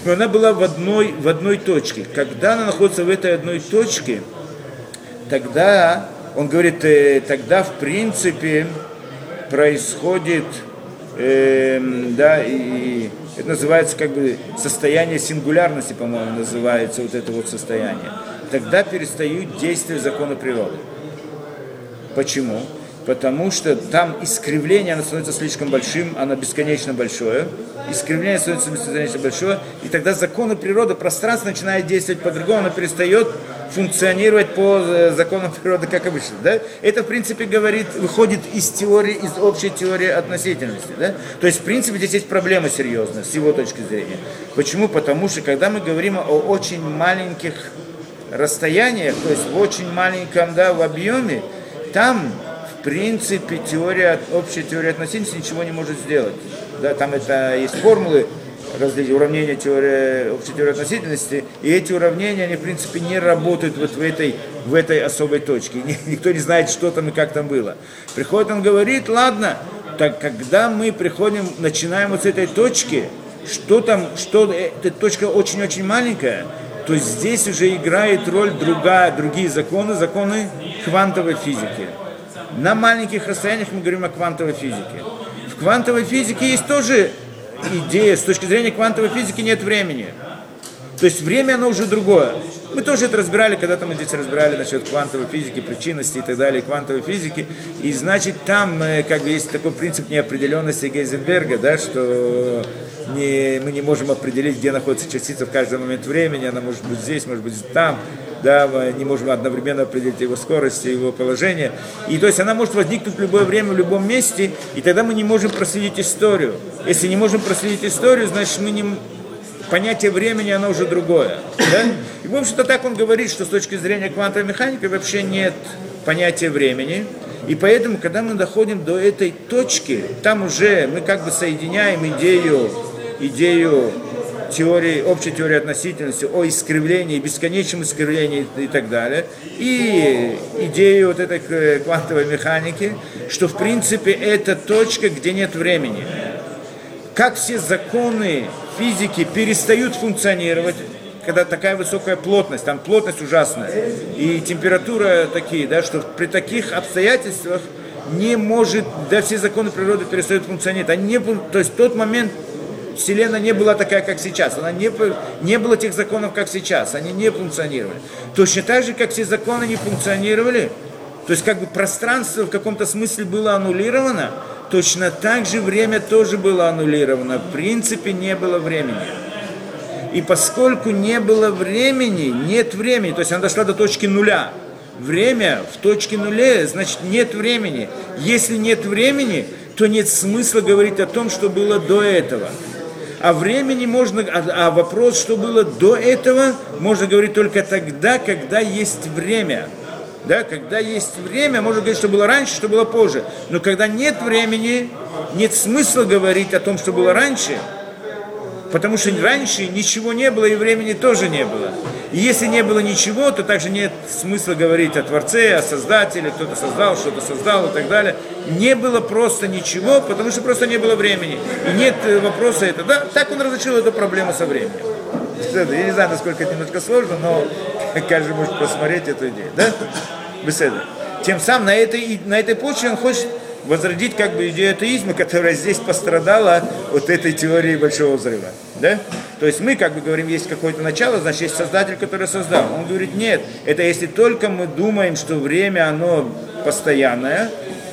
но она была в одной, в одной точке. Когда она находится в этой одной точке, тогда, он говорит, э, тогда в принципе происходит, эм, да, и это называется как бы состояние сингулярности, по-моему, называется вот это вот состояние. Тогда перестают действовать законы природы. Почему? Потому что там искривление, оно становится слишком большим, оно бесконечно большое. Искривление становится бесконечно большое, и тогда законы природы, пространство начинает действовать по-другому, оно перестает функционировать по э, законам природы, как обычно. Да? Это, в принципе, говорит, выходит из теории, из общей теории относительности. Да? То есть, в принципе, здесь есть проблема серьезная с его точки зрения. Почему? Потому что, когда мы говорим о очень маленьких расстояниях, то есть в очень маленьком да, в объеме, там, в принципе, теория, общая теория относительности ничего не может сделать. Да, там это есть формулы, различия, уравнения теории, общей теории относительности, и эти уравнения, они, в принципе, не работают вот в этой, в этой особой точке. Ни- Никто не знает, что там и как там было. Приходит, он говорит, ладно, так когда мы приходим, начинаем вот с этой точки, что там, что эта точка очень-очень маленькая, то здесь уже играет роль другая, другие законы, законы квантовой физики. На маленьких расстояниях мы говорим о квантовой физике. В квантовой физике есть тоже идея, с точки зрения квантовой физики нет времени. То есть время, оно уже другое. Мы тоже это разбирали, когда-то мы здесь разбирали насчет квантовой физики, причинности и так далее, квантовой физики. И значит, там э, как бы есть такой принцип неопределенности Гейзенберга, да, что не, мы не можем определить, где находится частица в каждый момент времени, она может быть здесь, может быть там, да, мы не можем одновременно определить его скорость и его положение. И то есть она может возникнуть в любое время, в любом месте, и тогда мы не можем проследить историю. Если не можем проследить историю, значит мы не, понятие времени, оно уже другое. Да? И, в общем-то, так он говорит, что с точки зрения квантовой механики вообще нет понятия времени. И поэтому, когда мы доходим до этой точки, там уже мы как бы соединяем идею, идею теории, общей теории относительности, о искривлении, бесконечном искривлении и так далее, и идею вот этой э, квантовой механики, что в принципе это точка, где нет времени как все законы физики перестают функционировать, когда такая высокая плотность, там плотность ужасная, и температура такие, да, что при таких обстоятельствах не может, да, все законы природы перестают функционировать. Они не, то есть тот момент Вселенная не была такая, как сейчас. Она не, не было тех законов, как сейчас. Они не функционировали. Точно так же, как все законы не функционировали, то есть как бы пространство в каком-то смысле было аннулировано, точно так же время тоже было аннулировано. В принципе, не было времени. И поскольку не было времени, нет времени, то есть она дошла до точки нуля. Время в точке нуле, значит нет времени. Если нет времени, то нет смысла говорить о том, что было до этого. А времени можно, а, а вопрос, что было до этого, можно говорить только тогда, когда есть время. Да, когда есть время, можно говорить, что было раньше, что было позже. Но когда нет времени, нет смысла говорить о том, что было раньше, Потому что раньше ничего не было и времени тоже не было. И если не было ничего, то также нет смысла говорить о Творце, о Создателе, кто-то создал, что-то создал и так далее. Не было просто ничего, потому что просто не было времени. И нет э, вопроса это. Да, так он разрешил эту проблему со временем. Я не знаю, насколько это немножко сложно, но каждый может посмотреть эту идею. Да? Беседа. Тем самым на этой, на этой почве он хочет возродить как бы идею атеизма, которая здесь пострадала от этой теории большого взрыва. Да? То есть мы как бы говорим, есть какое-то начало, значит есть создатель, который создал. Он говорит, нет, это если только мы думаем, что время, оно постоянное,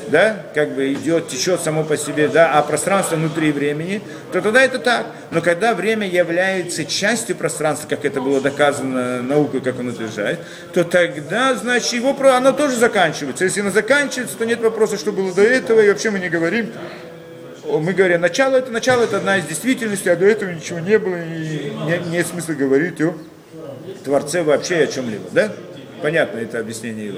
да, как бы идет, течет само по себе, да, а пространство внутри времени, то тогда это так. Но когда время является частью пространства, как это было доказано наукой, как он утверждает, то тогда, значит, его, оно тоже заканчивается. Если оно заканчивается, то нет вопроса, что было до этого, и вообще мы не говорим. Мы говорим, начало это начало, это одна из действительностей, а до этого ничего не было, и нет, нет смысла говорить о Творце вообще о чем-либо, да? Понятно это объяснение его.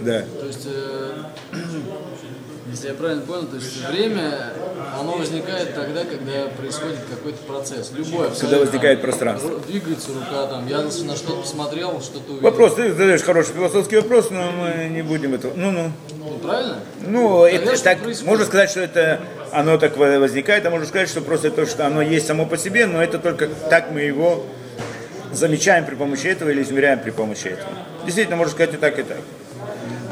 Да. То есть, э, если я правильно понял, то есть время, оно возникает тогда, когда происходит какой-то процесс. Любой абсолютно. Когда возникает пространство. Двигается рука, там, я на что-то посмотрел, что-то увидел. Вопрос, ты задаешь хороший философский вопрос, но мы не будем этого. Ну, ну. Ну, правильно? Ну, Тогда это так, происходит? можно сказать, что это оно так возникает, а можно сказать, что просто то, что оно есть само по себе, но это только так мы его замечаем при помощи этого или измеряем при помощи этого. Действительно, можно сказать и так, и так.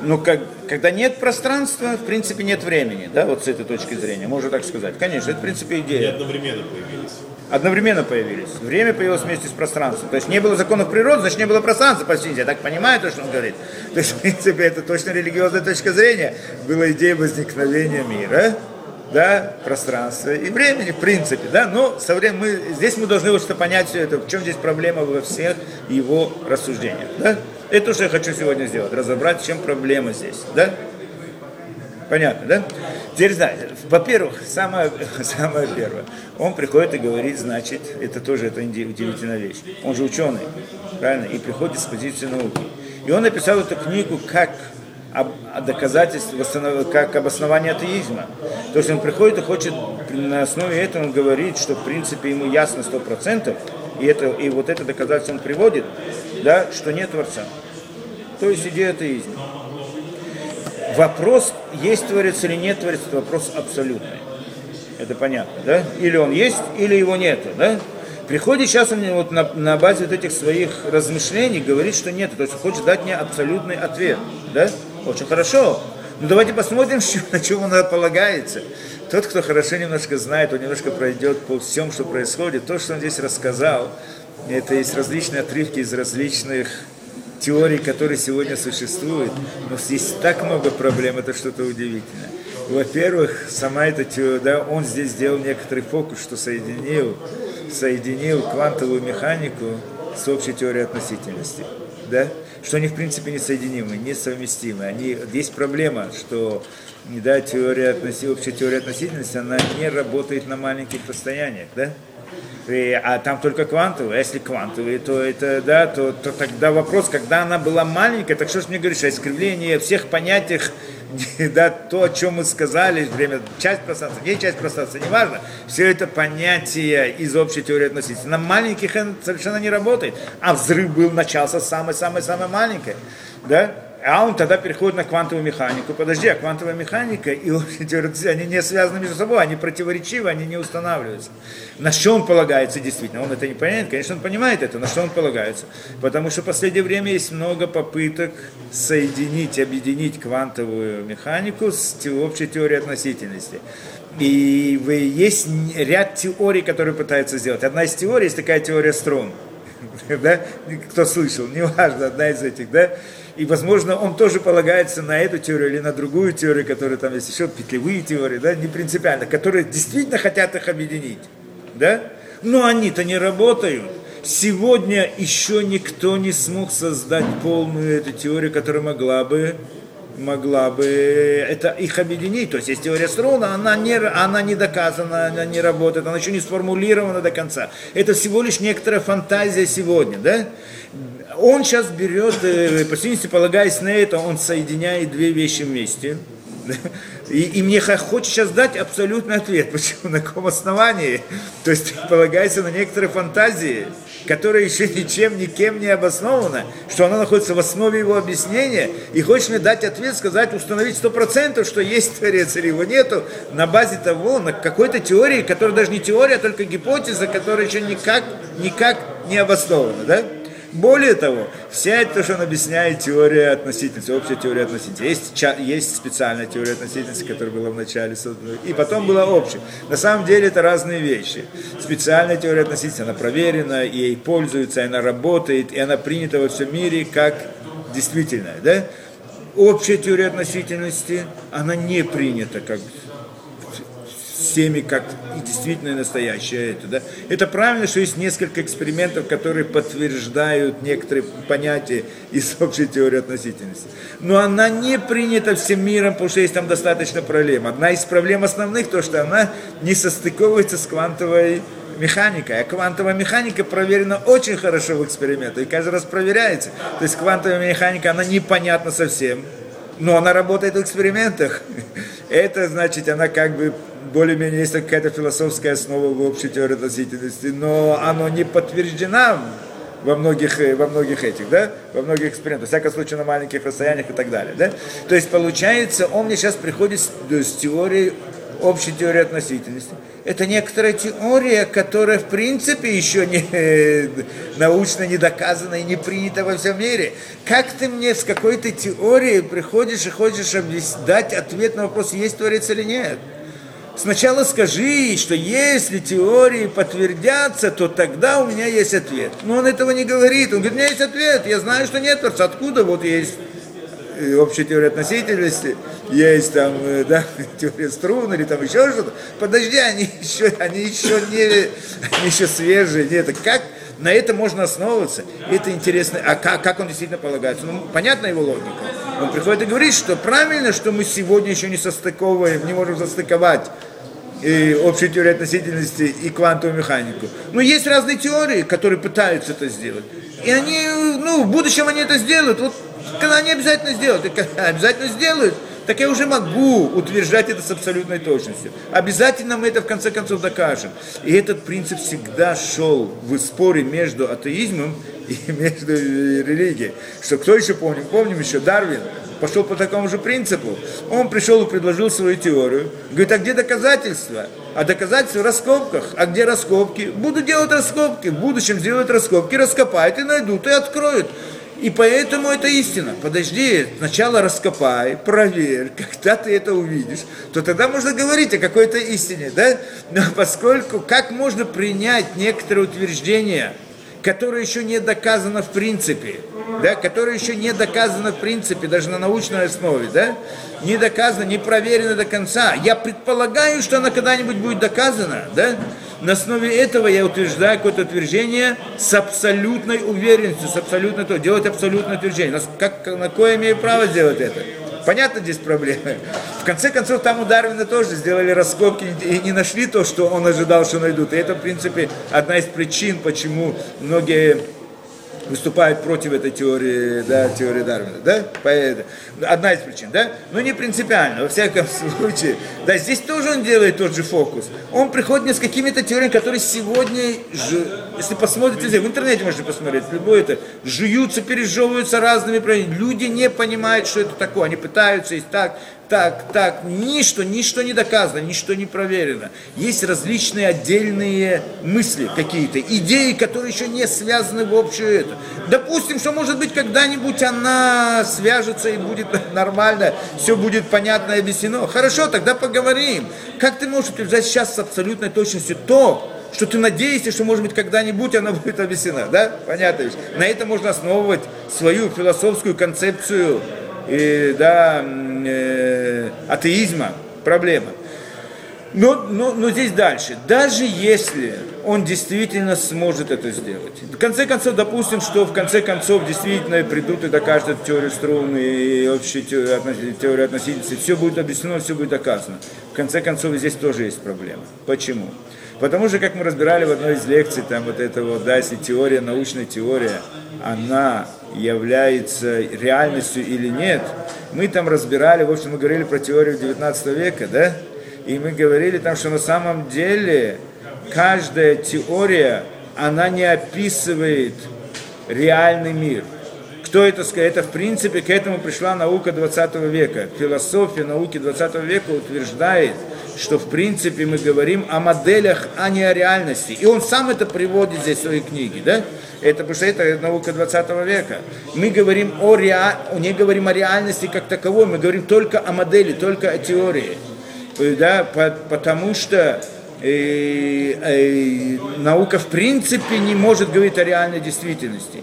Но как, когда нет пространства, в принципе, нет времени, да, вот с этой точки зрения, можно так сказать. Конечно, это, в принципе, И идея. одновременно появились. Одновременно появились. Время появилось вместе с пространством. То есть не было законов природы, значит не было пространства по сути. Я так понимаю то, что он говорит. То есть, в принципе, это точно религиозная точка зрения. Была идея возникновения мира, да, пространства и времени, в принципе, да. Но со временем мы, здесь мы должны вот что понять все это, в чем здесь проблема во всех его рассуждениях, да. Это то, что я хочу сегодня сделать, разобрать, в чем проблема здесь, да. Понятно, да? Теперь, знаете, во-первых, самое, самое первое, он приходит и говорит, значит, это тоже это удивительная вещь. Он же ученый, правильно? И приходит с позиции науки. И он написал эту книгу как об, о доказательстве, восстанов- как обоснование атеизма. То есть он приходит и хочет, на основе этого он говорит, что в принципе ему ясно сто процентов, и, это, и вот это доказательство он приводит, да, что нет Творца. То есть идея атеизма. Вопрос, есть Творец или нет Творец, это вопрос абсолютный. Это понятно, да? Или он есть, или его нету, да? Приходит сейчас он вот на, на базе вот этих своих размышлений, говорит, что нет. То есть хочет дать мне абсолютный ответ, да? Очень хорошо. Ну давайте посмотрим, на чем он полагается. Тот, кто хорошо немножко знает, он немножко пройдет по всем, что происходит. То, что он здесь рассказал, это есть различные отрывки из различных теорий, которые сегодня существуют, но здесь так много проблем, это что-то удивительное. Во-первых, сама эта теория, да, он здесь сделал некоторый фокус, что соединил, соединил квантовую механику с общей теорией относительности, да, что они в принципе несоединимы, несовместимы. Они, есть проблема, что да, теория общая теория относительности, она не работает на маленьких расстояниях, да, и- а там только квантовые. А если квантовые, то это, да, то, то тогда вопрос, когда она была маленькая, так что ж мне говоришь, о искривлении всех понятиях, да, то, о чем мы сказали, время, часть пространства, не часть пространства, неважно, все это понятие из общей теории относительности. На маленьких совершенно не работает. А взрыв был, начался самой-самой-самой маленькой, да, а он тогда переходит на квантовую механику. Подожди, а квантовая механика и относительности, они не связаны между собой, они противоречивы, они не устанавливаются. На что он полагается действительно? Он это не понимает, конечно, он понимает это, на что он полагается. Потому что в последнее время есть много попыток соединить, объединить квантовую механику с общей теорией относительности. И есть ряд теорий, которые пытаются сделать. Одна из теорий есть такая теория струн. Да? Кто слышал, неважно, одна из этих, да? И, возможно, он тоже полагается на эту теорию или на другую теорию, которая там есть еще, петлевые теории, да, не принципиально, которые действительно хотят их объединить, да? Но они-то не работают. Сегодня еще никто не смог создать полную эту теорию, которая могла бы могла бы это их объединить. То есть есть теория Струна, она не, она не доказана, она не работает, она еще не сформулирована до конца. Это всего лишь некоторая фантазия сегодня, да? Он сейчас берет, э, по сути, полагаясь на это, он соединяет две вещи вместе. И, и мне хочется сейчас дать абсолютный ответ, почему, на каком основании. То есть полагается на некоторые фантазии, которые еще ничем, никем не обоснованы, что оно находится в основе его объяснения, и хочешь мне дать ответ, сказать, установить сто процентов, что есть Творец или его нету, на базе того, на какой-то теории, которая даже не теория, а только гипотеза, которая еще никак, никак не обоснована, да? Более того, вся это, что он объясняет, теория относительности, общая теория относительности. Есть, есть специальная теория относительности, которая была в начале и потом была общая. На самом деле это разные вещи. Специальная теория относительности, она проверена, ей пользуются, и она работает, и она принята во всем мире как действительная. Да? Общая теория относительности, она не принята как всеми как и действительно настоящее это, да. Это правильно, что есть несколько экспериментов, которые подтверждают некоторые понятия из общей теории относительности. Но она не принята всем миром, потому что есть там достаточно проблем. Одна из проблем основных, то, что она не состыковывается с квантовой механикой. А квантовая механика проверена очень хорошо в экспериментах и каждый раз проверяется. То есть квантовая механика, она непонятна совсем, но она работает в экспериментах. Это значит, она как бы более-менее есть какая-то философская основа в общей теории относительности, но оно не подтверждена во многих, э, во многих этих, да, во многих экспериментах, в всяком случае на маленьких расстояниях и так далее, да. То есть получается, он мне сейчас приходит с, с теорией, общей теорией относительности. Это некоторая теория, которая в принципе еще не э, научно не доказана и не принята во всем мире. Как ты мне с какой-то теорией приходишь и хочешь дать ответ на вопрос, есть творец или нет? Сначала скажи, что если теории подтвердятся, то тогда у меня есть ответ. Но он этого не говорит. Он говорит, у меня есть ответ, я знаю, что нет Творца. Откуда? Вот есть э, общая теория относительности, есть там, э, да, теория струн или там еще что-то. Подожди, они еще, они еще не, они еще свежие. Нет, как на это можно основываться? Это интересно. А как, как он действительно полагается? Ну, понятна его логика. Он приходит и говорит, что правильно, что мы сегодня еще не состыковываем, не можем состыковать и общую теорию относительности и квантовую механику. Но есть разные теории, которые пытаются это сделать. И они, ну, в будущем они это сделают. Вот когда они обязательно сделают, и когда обязательно сделают, так я уже могу утверждать это с абсолютной точностью. Обязательно мы это в конце концов докажем. И этот принцип всегда шел в споре между атеизмом и между религией. Что кто еще помнит? Помним еще Дарвин пошел по такому же принципу. Он пришел и предложил свою теорию. Говорит, а где доказательства? А доказательства в раскопках. А где раскопки? Буду делать раскопки. В будущем сделают раскопки, раскопают и найдут, и откроют. И поэтому это истина. Подожди, сначала раскопай, проверь, когда ты это увидишь, то тогда можно говорить о какой-то истине, да? Но поскольку как можно принять некоторые утверждения, которое еще не доказано в принципе, да, которое еще не доказано в принципе, даже на научной основе, да, не доказано, не проверено до конца. Я предполагаю, что оно когда-нибудь будет доказано, да, на основе этого я утверждаю какое-то утверждение с абсолютной уверенностью, с абсолютной, то, делать абсолютное утверждение. Нас- Как, на кое имею право сделать это? Понятно здесь проблема. В конце концов, там у Дарвина тоже сделали раскопки и не нашли то, что он ожидал, что найдут. И это, в принципе, одна из причин, почему многие выступают против этой теории, да, теории Дарвина, да, одна из причин, да, но не принципиально, во всяком случае, да, здесь тоже он делает тот же фокус, он приходит с какими-то теориями, которые сегодня, ж- если посмотрите, в интернете можете посмотреть, любое это, жуются, пережевываются разными правильными, люди не понимают, что это такое, они пытаются и так, так, так, ничто, ничто не доказано, ничто не проверено. Есть различные отдельные мысли какие-то, идеи, которые еще не связаны в общую это. Допустим, что может быть когда-нибудь она свяжется и будет нормально, все будет понятно и объяснено. Хорошо, тогда поговорим. Как ты можешь утверждать сейчас с абсолютной точностью то, что ты надеешься, что, может быть, когда-нибудь она будет объяснена, да? Понятно вещь. На это можно основывать свою философскую концепцию и, да, э, атеизма, проблема. Но, но, но здесь дальше. Даже если он действительно сможет это сделать. В конце концов, допустим, что в конце концов действительно придут и докажут эту теорию струн и общую теорию, теорию относительности. Все будет объяснено, все будет доказано. В конце концов, здесь тоже есть проблема. Почему? Потому что, как мы разбирали в одной из лекций, там вот это вот, да, если теория, научная теория, она является реальностью или нет, мы там разбирали, в общем, мы говорили про теорию 19 века, да? И мы говорили там, что на самом деле каждая теория, она не описывает реальный мир. Кто это сказал? Это, в принципе, к этому пришла наука 20 века. Философия науки 20 века утверждает, что, в принципе, мы говорим о моделях, а не о реальности. И он сам это приводит здесь в своей книге, да? Это потому что это наука 20 века. Мы говорим о реа... не говорим о реальности как таковой, мы говорим только о модели, только о теории. Да, по, потому что э, э, наука в принципе не может говорить о реальной действительности.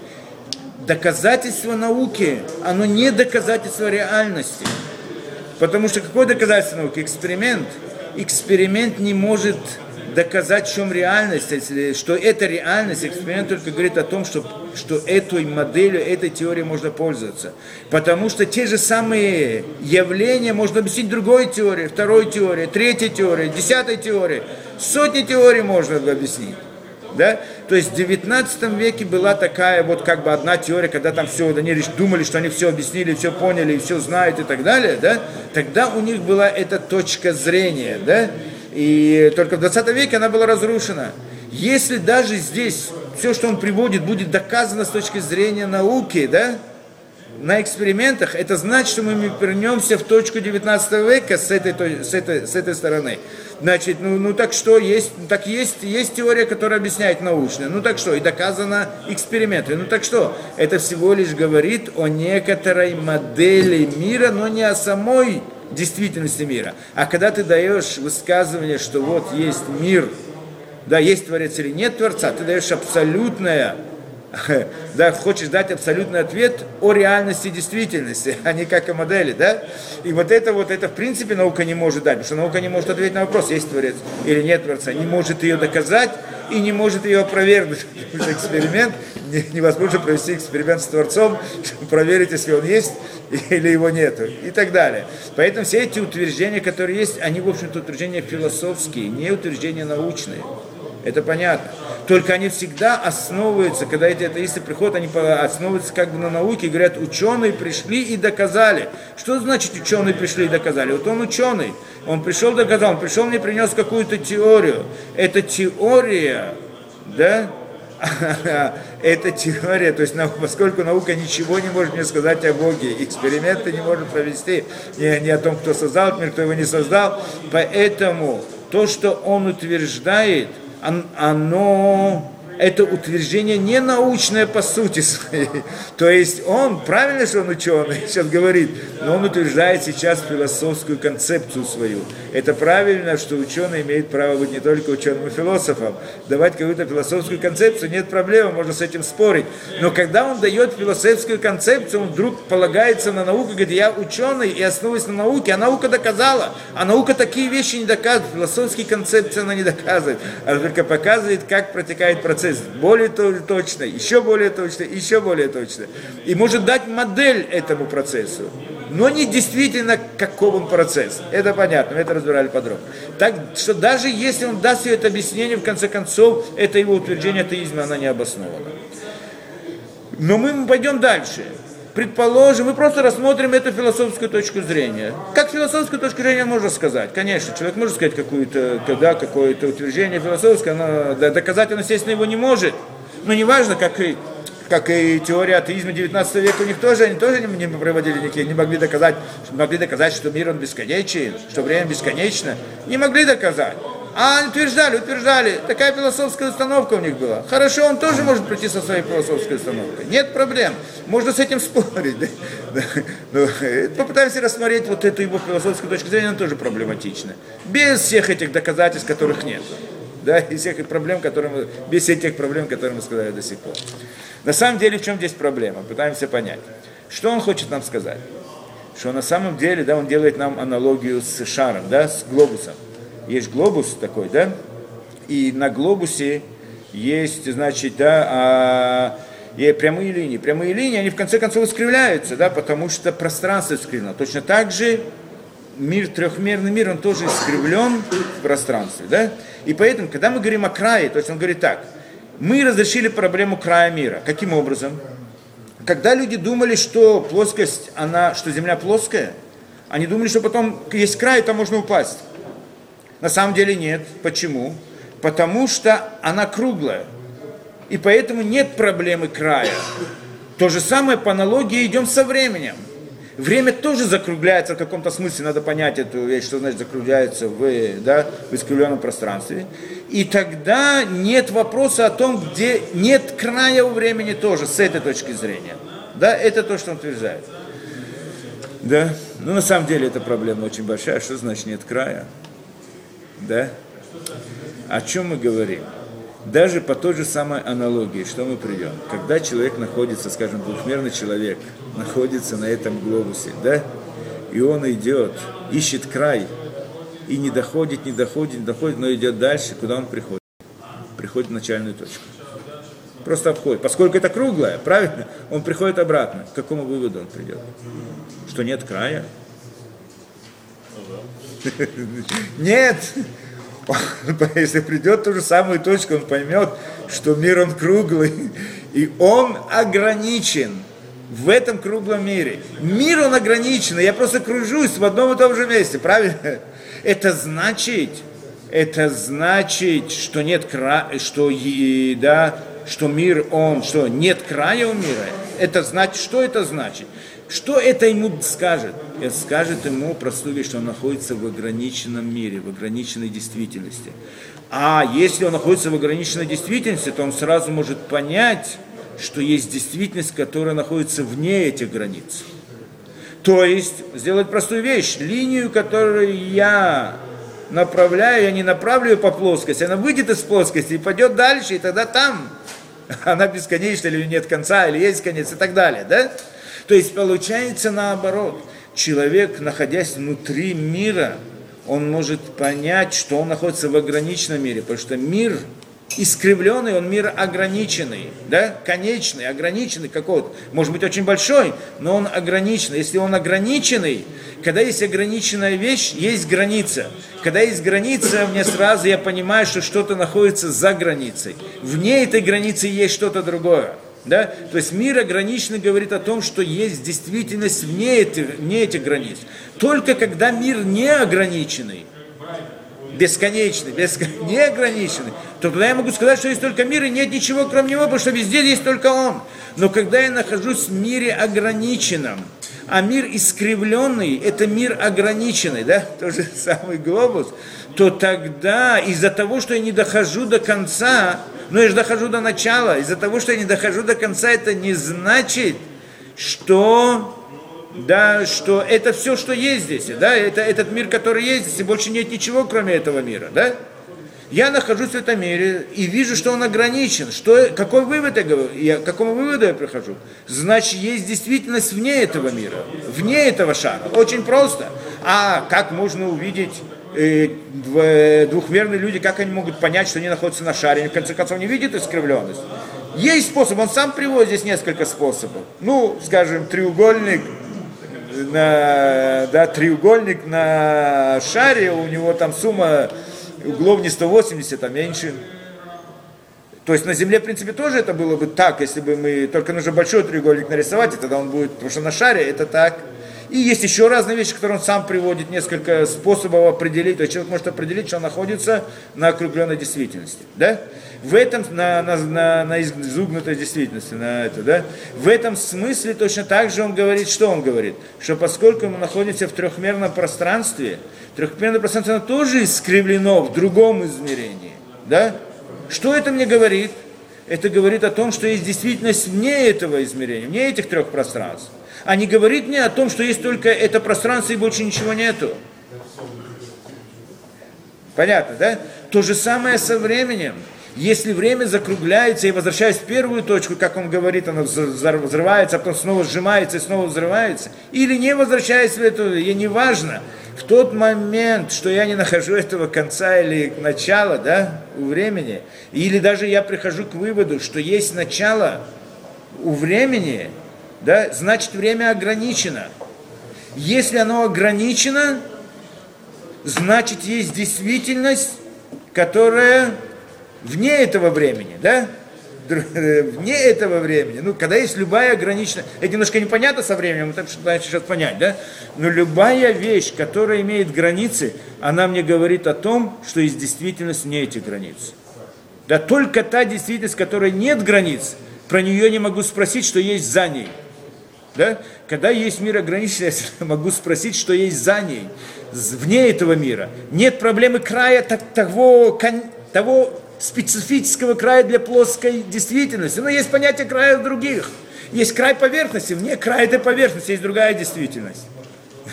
Доказательство науки, оно не доказательство реальности. Потому что какое доказательство науки? Эксперимент. Эксперимент не может доказать, в чем реальность, если, что это реальность, эксперимент только говорит о том, что, что этой моделью, этой теорией можно пользоваться. Потому что те же самые явления можно объяснить другой теорией, второй теорией, третьей теорией, десятой теорией. Сотни теорий можно объяснить. Да? То есть в 19 веке была такая вот как бы одна теория, когда там все, они думали, что они все объяснили, все поняли, все знают и так далее, да? тогда у них была эта точка зрения, да? И только в 20 веке она была разрушена. Если даже здесь все, что он приводит, будет доказано с точки зрения науки, да, на экспериментах, это значит, что мы вернемся в точку 19 века с этой, с этой, с этой стороны. Значит, ну, ну так что, есть, так есть, есть теория, которая объясняет научно. Ну так что, и доказано эксперименты. Ну так что, это всего лишь говорит о некоторой модели мира, но не о самой действительности мира. А когда ты даешь высказывание, что вот есть мир, да, есть Творец или нет Творца, ты даешь абсолютное, да, хочешь дать абсолютный ответ о реальности действительности, а не как о модели, да? И вот это вот, это в принципе наука не может дать, потому что наука не может ответить на вопрос, есть Творец или нет Творца, не может ее доказать и не может ее опровергнуть. Эксперимент, невозможно провести эксперимент с Творцом, проверить, если он есть или его нету, и так далее. Поэтому все эти утверждения, которые есть, они, в общем-то, утверждения философские, не утверждения научные. Это понятно. Только они всегда основываются, когда эти атеисты приходят, они основываются как бы на науке говорят, ученые пришли и доказали. Что значит ученые пришли и доказали? Вот он ученый, он пришел доказал, он пришел мне принес какую-то теорию. Эта теория, да, это теория, то есть поскольку наука ничего не может мне сказать о Боге, эксперименты не может провести ни, ни о том, кто создал мир, кто его не создал, поэтому то, что он утверждает – оно это утверждение не научное по сути своей. То есть он, правильно, что он ученый, сейчас говорит, но он утверждает сейчас философскую концепцию свою. Это правильно, что ученый имеет право быть не только ученым и философом. Давать какую-то философскую концепцию, нет проблемы, можно с этим спорить. Но когда он дает философскую концепцию, он вдруг полагается на науку, говорит, я ученый и основываюсь на науке, а наука доказала. А наука такие вещи не доказывает, философские концепции она не доказывает, а только показывает, как протекает процесс более точно, еще более точно, еще более точно. И может дать модель этому процессу, но не действительно каков он процесс. Это понятно, мы это разбирали подробно. Так что даже если он даст себе это объяснение, в конце концов, это его утверждение атеизма, она не обоснована. Но мы пойдем дальше. Предположим, мы просто рассмотрим эту философскую точку зрения. Как философскую точку зрения можно сказать? Конечно, человек может сказать какую-то, когда какое-то утверждение философское, но доказать естественно, его не может. Но неважно, как как и теория атеизма 19 века, у них тоже, они тоже не, не проводили никакие, не могли доказать, могли доказать, что мир он бесконечен, что время бесконечно. Не могли доказать. А утверждали, утверждали. Такая философская установка у них была. Хорошо, он тоже может прийти со своей философской установкой. Нет проблем. Можно с этим спорить. Э, попытаемся рассмотреть вот эту его философскую точку зрения, она тоже проблематична. Без всех этих доказательств, которых нет. Да, и всех проблем, которые мы, без всех тех проблем, которые мы сказали до сих пор. На самом деле, в чем здесь проблема? Пытаемся понять. Что он хочет нам сказать? Что на самом деле, да, он делает нам аналогию с шаром, да, с глобусом есть глобус такой, да, и на глобусе есть, значит, да, а, и прямые линии. Прямые линии, они в конце концов искривляются, да, потому что пространство искривлено. Точно так же мир, трехмерный мир, он тоже искривлен в пространстве, да. И поэтому, когда мы говорим о крае, то есть он говорит так, мы разрешили проблему края мира. Каким образом? когда люди думали, что плоскость, она, что Земля плоская, они думали, что потом есть край, там можно упасть. На самом деле нет. Почему? Потому что она круглая. И поэтому нет проблемы края. То же самое по аналогии идем со временем. Время тоже закругляется в каком-то смысле, надо понять эту вещь, что значит закругляется в, да, в искривленном пространстве. И тогда нет вопроса о том, где нет края у времени тоже, с этой точки зрения. Да, это то, что он утверждает. Да, ну на самом деле эта проблема очень большая. Что значит нет края? Да? О чем мы говорим? Даже по той же самой аналогии, что мы придем. Когда человек находится, скажем, двухмерный человек, находится на этом глобусе, да, и он идет, ищет край, и не доходит, не доходит, не доходит, но идет дальше, куда он приходит? Приходит в начальную точку. Просто обходит. Поскольку это круглое, правильно, он приходит обратно. К какому выводу он придет? Что нет края? Нет! Если придет ту же самую точку, он поймет, что мир он круглый, и он ограничен в этом круглом мире. Мир он ограничен, я просто кружусь в одном и том же месте, правильно? Это значит, это значит, что нет края, что, да, что мир, он, что нет края у мира. Это значит, что это значит? Что это ему скажет? Это скажет ему простую вещь, что он находится в ограниченном мире, в ограниченной действительности. А если он находится в ограниченной действительности, то он сразу может понять, что есть действительность, которая находится вне этих границ. То есть, сделать простую вещь, линию, которую я направляю, я не направлю по плоскости, она выйдет из плоскости и пойдет дальше, и тогда там она бесконечна или нет конца, или есть конец, и так далее, да? То есть получается наоборот. Человек, находясь внутри мира, он может понять, что он находится в ограниченном мире, потому что мир искривленный, он мир ограниченный, да, конечный, ограниченный какой-то, может быть очень большой, но он ограниченный. Если он ограниченный, когда есть ограниченная вещь, есть граница. Когда есть граница, мне сразу я понимаю, что что-то находится за границей. Вне этой границы есть что-то другое. Да? То есть мир ограниченный говорит о том, что есть действительность вне этих, вне этих границ. Только когда мир не ограниченный, бесконечный, бескон... неограниченный, то тогда я могу сказать, что есть только мир и нет ничего кроме него, потому что везде есть только он. Но когда я нахожусь в мире ограниченном, а мир искривленный, это мир ограниченный, да, тот же самый глобус, то тогда из-за того, что я не дохожу до конца, но я же дохожу до начала, из-за того, что я не дохожу до конца, это не значит, что, да, что это все, что есть здесь, да, это этот мир, который есть здесь, и больше нет ничего, кроме этого мира, да. Я нахожусь в этом мире и вижу, что он ограничен. Что, какой вывод я говорю? Я, к какому выводу я прихожу? Значит, есть действительность вне этого мира, вне этого шара. Очень просто. А как можно увидеть э, двухмерные люди, как они могут понять, что они находятся на шаре? Они, в конце концов, не видят искривленность. Есть способ, он сам приводит здесь несколько способов. Ну, скажем, треугольник на, да, треугольник на шаре, у него там сумма углов не 180, а меньше. То есть на Земле, в принципе, тоже это было бы так, если бы мы... Только нужно большой треугольник нарисовать, и тогда он будет... Потому что на шаре это так. И есть еще разные вещи, которые он сам приводит, несколько способов определить. То есть человек может определить, что он находится на округленной действительности. Да? В этом, на, на, на, на изогнутой действительности, на это, да? В этом смысле точно так же он говорит, что он говорит? Что поскольку мы находимся в трехмерном пространстве, трехмерное пространство тоже искривлено в другом измерении. Да? Что это мне говорит? Это говорит о том, что есть действительность вне этого измерения, вне этих трех пространств. А не говорит мне о том, что есть только это пространство и больше ничего нету. Понятно, да? То же самое со временем. Если время закругляется и возвращаясь в первую точку, как он говорит, оно взрывается, а потом снова сжимается и снова взрывается, или не возвращаясь в эту, и не важно, в тот момент, что я не нахожу этого конца или начала, да, у времени, или даже я прихожу к выводу, что есть начало у времени, да, значит время ограничено. Если оно ограничено, значит есть действительность, которая вне этого времени, да? вне этого времени, ну, когда есть любая ограниченная, это немножко непонятно со временем, это пытаемся сейчас понять, да, но любая вещь, которая имеет границы, она мне говорит о том, что есть действительность не эти границы. Да только та действительность, которой нет границ, про нее не могу спросить, что есть за ней. Да? Когда есть мир ограниченный, я могу спросить, что есть за ней, вне этого мира. Нет проблемы края так, того, того специфического края для плоской действительности. Но есть понятие края других. Есть край поверхности, вне края этой поверхности есть другая действительность.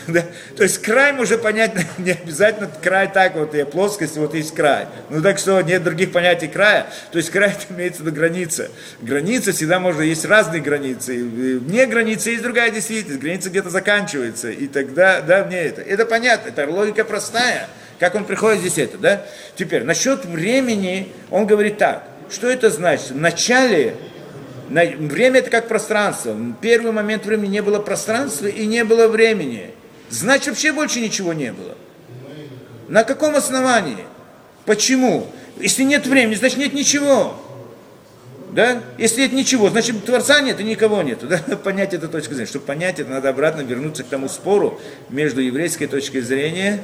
Да? То есть край можно понять не обязательно край так вот, и плоскость, вот есть край. Ну так что нет других понятий края. То есть край это имеется в виду граница. Граница всегда можно, есть разные границы. Вне границы есть другая действительность. Граница где-то заканчивается. И тогда, да, мне это. Это понятно, это логика простая. Как он приходит здесь это, да? Теперь, насчет времени, он говорит так. Что это значит? В начале Время это как пространство. В первый момент времени не было пространства и не было времени. Значит, вообще больше ничего не было. На каком основании? Почему? Если нет времени, значит нет ничего. Да? Если нет ничего, значит Творца нет и никого нет. Да? Понять эту точку зрения. Чтобы понять это, надо обратно вернуться к тому спору между еврейской точкой зрения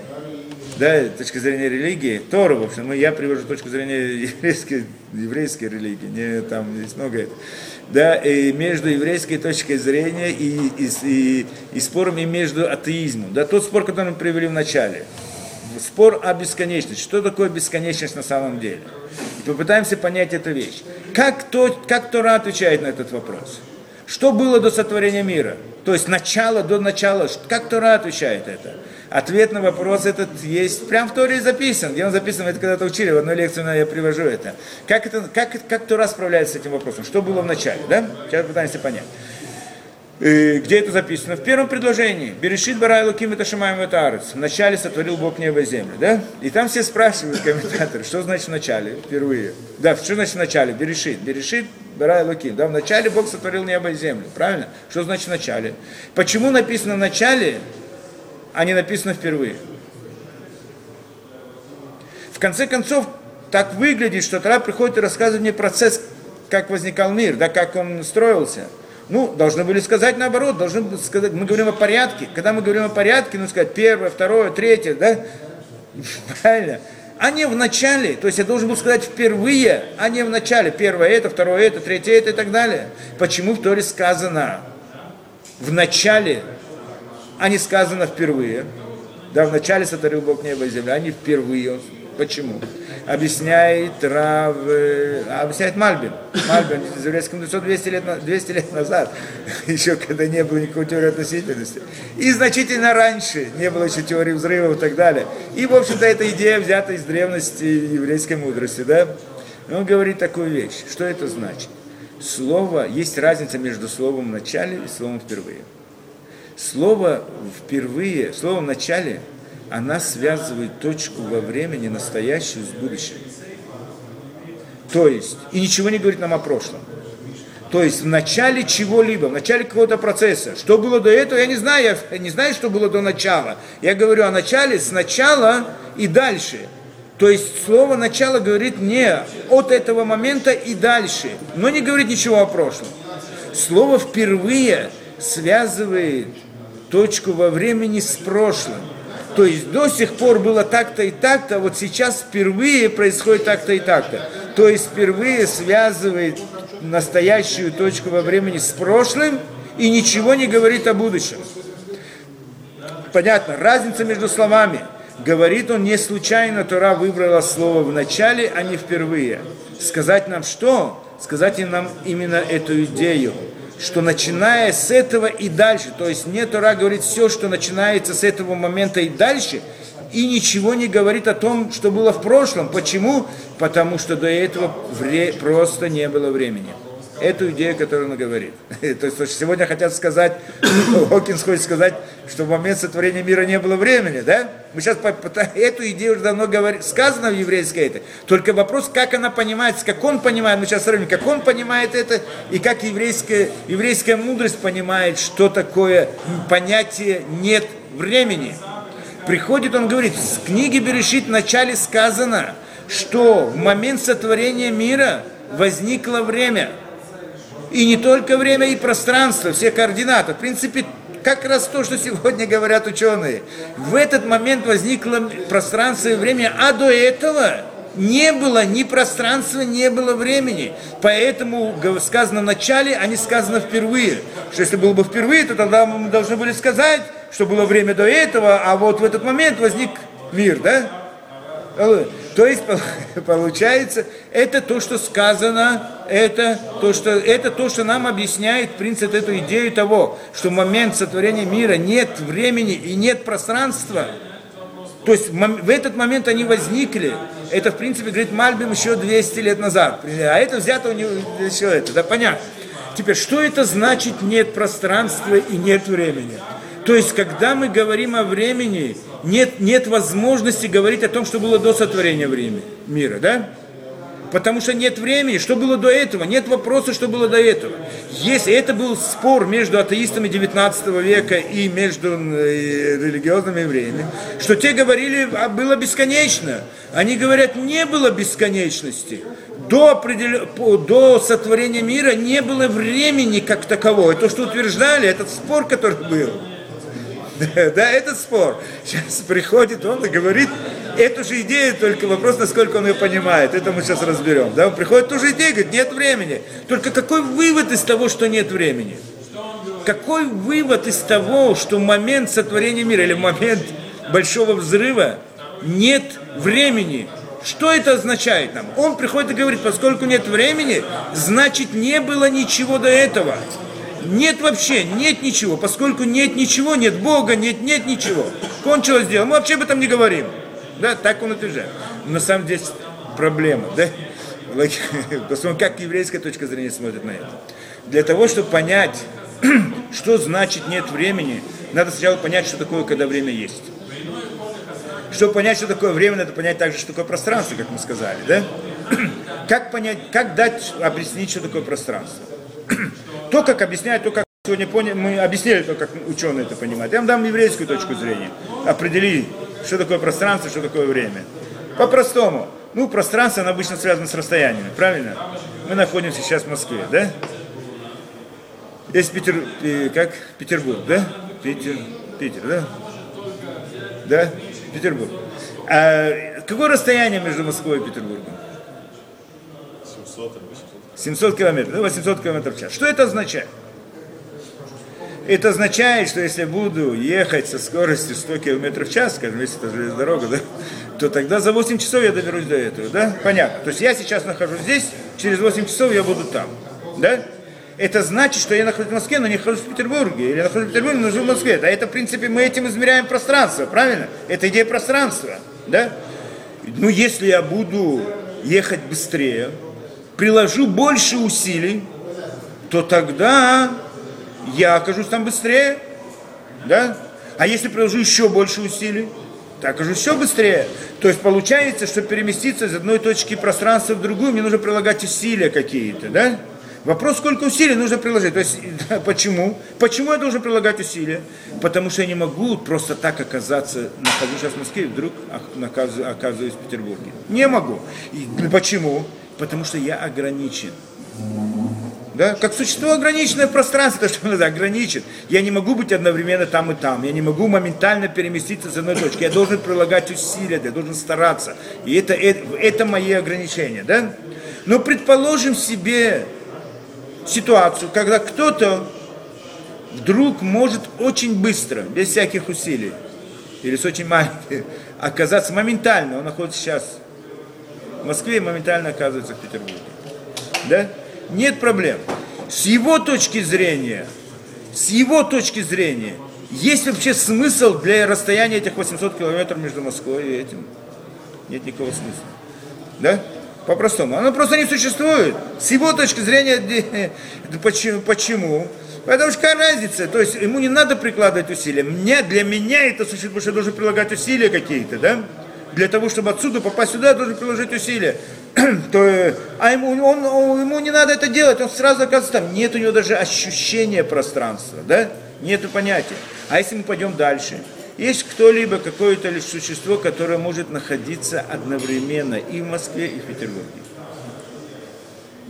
да, точка зрения религии, Тора, в общем, ну, я привожу точку зрения еврейской, еврейской религии, не, там есть много это, да, и между еврейской точкой зрения и, и, и, и спорами между атеизмом, да, тот спор, который мы привели в начале, спор о бесконечности, что такое бесконечность на самом деле, и попытаемся понять эту вещь. Как, то, как Тора отвечает на этот вопрос? Что было до сотворения мира? То есть начало до начала, как Тора отвечает это? Ответ на вопрос этот есть, прям в Торе записан, где он записан, это когда-то учили, в одной лекции я привожу это. Как, это, как, как Тора справляется с этим вопросом? Что было в начале, да? Сейчас пытаемся понять. И где это записано? В первом предложении. Берешит барай луким это шамаем это арец. Вначале сотворил Бог небо и землю. Да? И там все спрашивают комментаторы, что значит в начале, впервые. Да, что значит в начале? Берешит. Берешит барай луким. Да, в начале Бог сотворил небо и землю. Правильно? Что значит в начале? Почему написано в начале? а не написано впервые. В конце концов, так выглядит, что Тора приходит и рассказывает мне процесс, как возникал мир, да, как он строился. Ну, должны были сказать наоборот, должны были сказать, мы говорим о порядке. Когда мы говорим о порядке, ну сказать первое, второе, третье, да? Правильно? А не в начале, то есть я должен был сказать впервые, а не в начале. Первое это, второе это, третье это и так далее. Почему в Торе сказано в начале а не сказано впервые. Да, вначале сотворил Бог небо и землю, а не впервые. Почему? Объясняет Рав, э, объясняет Мальбин. Мальбин из еврейского мудрецов 200 лет, 200 лет назад, еще когда не было никакой теории относительности. И значительно раньше не было еще теории взрывов и так далее. И, в общем-то, эта идея взята из древности еврейской мудрости, да? он говорит такую вещь. Что это значит? Слово, есть разница между словом в начале и словом впервые. Слово впервые, слово в начале, она связывает точку во времени настоящую с будущим. То есть, и ничего не говорит нам о прошлом. То есть в начале чего-либо, в начале какого-то процесса. Что было до этого, я не знаю, я не знаю, что было до начала. Я говорю о начале, с начала и дальше. То есть слово начало говорит не от этого момента и дальше, но не говорит ничего о прошлом. Слово впервые связывает точку во времени с прошлым. То есть до сих пор было так-то и так-то, а вот сейчас впервые происходит так-то и так-то. То есть впервые связывает настоящую точку во времени с прошлым и ничего не говорит о будущем. Понятно, разница между словами. Говорит он не случайно, Тора выбрала слово в начале, а не впервые. Сказать нам что? Сказать нам именно эту идею что начиная с этого и дальше, то есть не Тора говорит все, что начинается с этого момента и дальше, и ничего не говорит о том, что было в прошлом. Почему? Потому что до этого вре- просто не было времени эту идею, которую он говорит. То есть сегодня хотят сказать, Хокинс хочет сказать, что в момент сотворения мира не было времени, да? Мы сейчас эту идею уже давно говорим, сказано в еврейской это. Только вопрос, как она понимается, как он понимает, мы сейчас сравним, как он понимает это, и как еврейская, еврейская мудрость понимает, что такое понятие «нет времени». Приходит, он говорит, в книге Берешит в начале сказано, что в момент сотворения мира – возникло время. И не только время, и пространство, все координаты. В принципе, как раз то, что сегодня говорят ученые. В этот момент возникло пространство и время, а до этого не было ни пространства, не было времени. Поэтому сказано в начале, а не сказано впервые. Что если было бы впервые, то тогда мы должны были сказать, что было время до этого, а вот в этот момент возник мир, да? То есть получается, это то, что сказано, это то, что, это то, что нам объясняет, в принципе, эту идею того, что в момент сотворения мира нет времени и нет пространства. То есть в этот момент они возникли. Это, в принципе, говорит Мальбим еще 200 лет назад. А это взято у него еще это, да, понятно. Теперь, что это значит нет пространства и нет времени? То есть, когда мы говорим о времени, нет, нет возможности говорить о том, что было до сотворения времени, мира, да? Потому что нет времени, что было до этого, нет вопроса, что было до этого. Если это был спор между атеистами 19 века и между э, религиозными евреями, что те говорили, а было бесконечно. Они говорят, не было бесконечности. До, определен... до сотворения мира не было времени как такового. То, что утверждали, этот спор, который был. Да, этот спор. Сейчас приходит он и говорит эту же идею, только вопрос, насколько он ее понимает. Это мы сейчас разберем. Да, он приходит ту же идею, говорит, нет времени. Только какой вывод из того, что нет времени? Какой вывод из того, что момент сотворения мира или момент большого взрыва нет времени? Что это означает нам? Он приходит и говорит, поскольку нет времени, значит не было ничего до этого. Нет вообще, нет ничего. Поскольку нет ничего, нет Бога, нет, нет ничего. Кончилось дело. Мы вообще об этом не говорим. Да, так он утверждает. Но на самом деле проблема, да? Посмотрим, как еврейская точка зрения смотрит на это. Для того, чтобы понять, что значит нет времени, надо сначала понять, что такое, когда время есть. Чтобы понять, что такое время, надо понять также, что такое пространство, как мы сказали, да? Как понять, как дать, объяснить, что такое пространство? То, как объясняют, то, как сегодня поняли, мы объяснили то, как ученые это понимают. Я вам дам еврейскую точку зрения. Определи, что такое пространство, что такое время. По-простому. Ну, пространство, оно обычно связано с расстояниями, правильно? Мы находимся сейчас в Москве, да? Есть Питер, как? Петербург, да? Питер, Питер, да? Да? Петербург. А какое расстояние между Москвой и Петербургом? 700 700 километров, ну 800 километров в час. Что это означает? Это означает, что если буду ехать со скоростью 100 километров в час, скажем, если это железная дорога, да, то тогда за 8 часов я доберусь до этого, да? Понятно. То есть я сейчас нахожусь здесь, через 8 часов я буду там, да? Это значит, что я нахожусь в Москве, но не нахожусь в Петербурге. Или нахожусь в Петербурге, но живу в Москве. Да, это, в принципе, мы этим измеряем пространство, правильно? Это идея пространства, да? Ну, если я буду ехать быстрее, приложу больше усилий, то тогда я окажусь там быстрее. Да? А если приложу еще больше усилий, то окажусь еще быстрее. То есть получается, что переместиться из одной точки пространства в другую, мне нужно прилагать усилия какие-то, да? Вопрос, сколько усилий нужно приложить. То есть, почему? Почему я должен прилагать усилия? Потому что я не могу просто так оказаться, нахожусь сейчас в Москве, вдруг оказываюсь в Петербурге. Не могу. И почему? Потому что я ограничен. Да? Как существо ограниченное пространство, то, что надо ограничен. Я не могу быть одновременно там и там. Я не могу моментально переместиться с одной точки. Я должен прилагать усилия, я должен стараться. И это, это, это мои ограничения. Да? Но предположим себе ситуацию, когда кто-то вдруг может очень быстро, без всяких усилий, или с очень маленьким, оказаться моментально, он находится сейчас в Москве моментально оказывается в Петербурге. Да? Нет проблем. С его точки зрения, с его точки зрения, есть вообще смысл для расстояния этих 800 километров между Москвой и этим? Нет никакого смысла. Да? По-простому. Оно просто не существует. С его точки зрения, почему? почему? Потому что какая разница? То есть ему не надо прикладывать усилия. Мне, для меня это существует, потому что я должен прилагать усилия какие-то, да? Для того, чтобы отсюда попасть сюда, должен приложить усилия. То, а ему, он, ему не надо это делать, он сразу оказывается там. Нет у него даже ощущения пространства, да? Нет понятия. А если мы пойдем дальше? Есть кто-либо, какое-то лишь существо, которое может находиться одновременно и в Москве, и в Петербурге?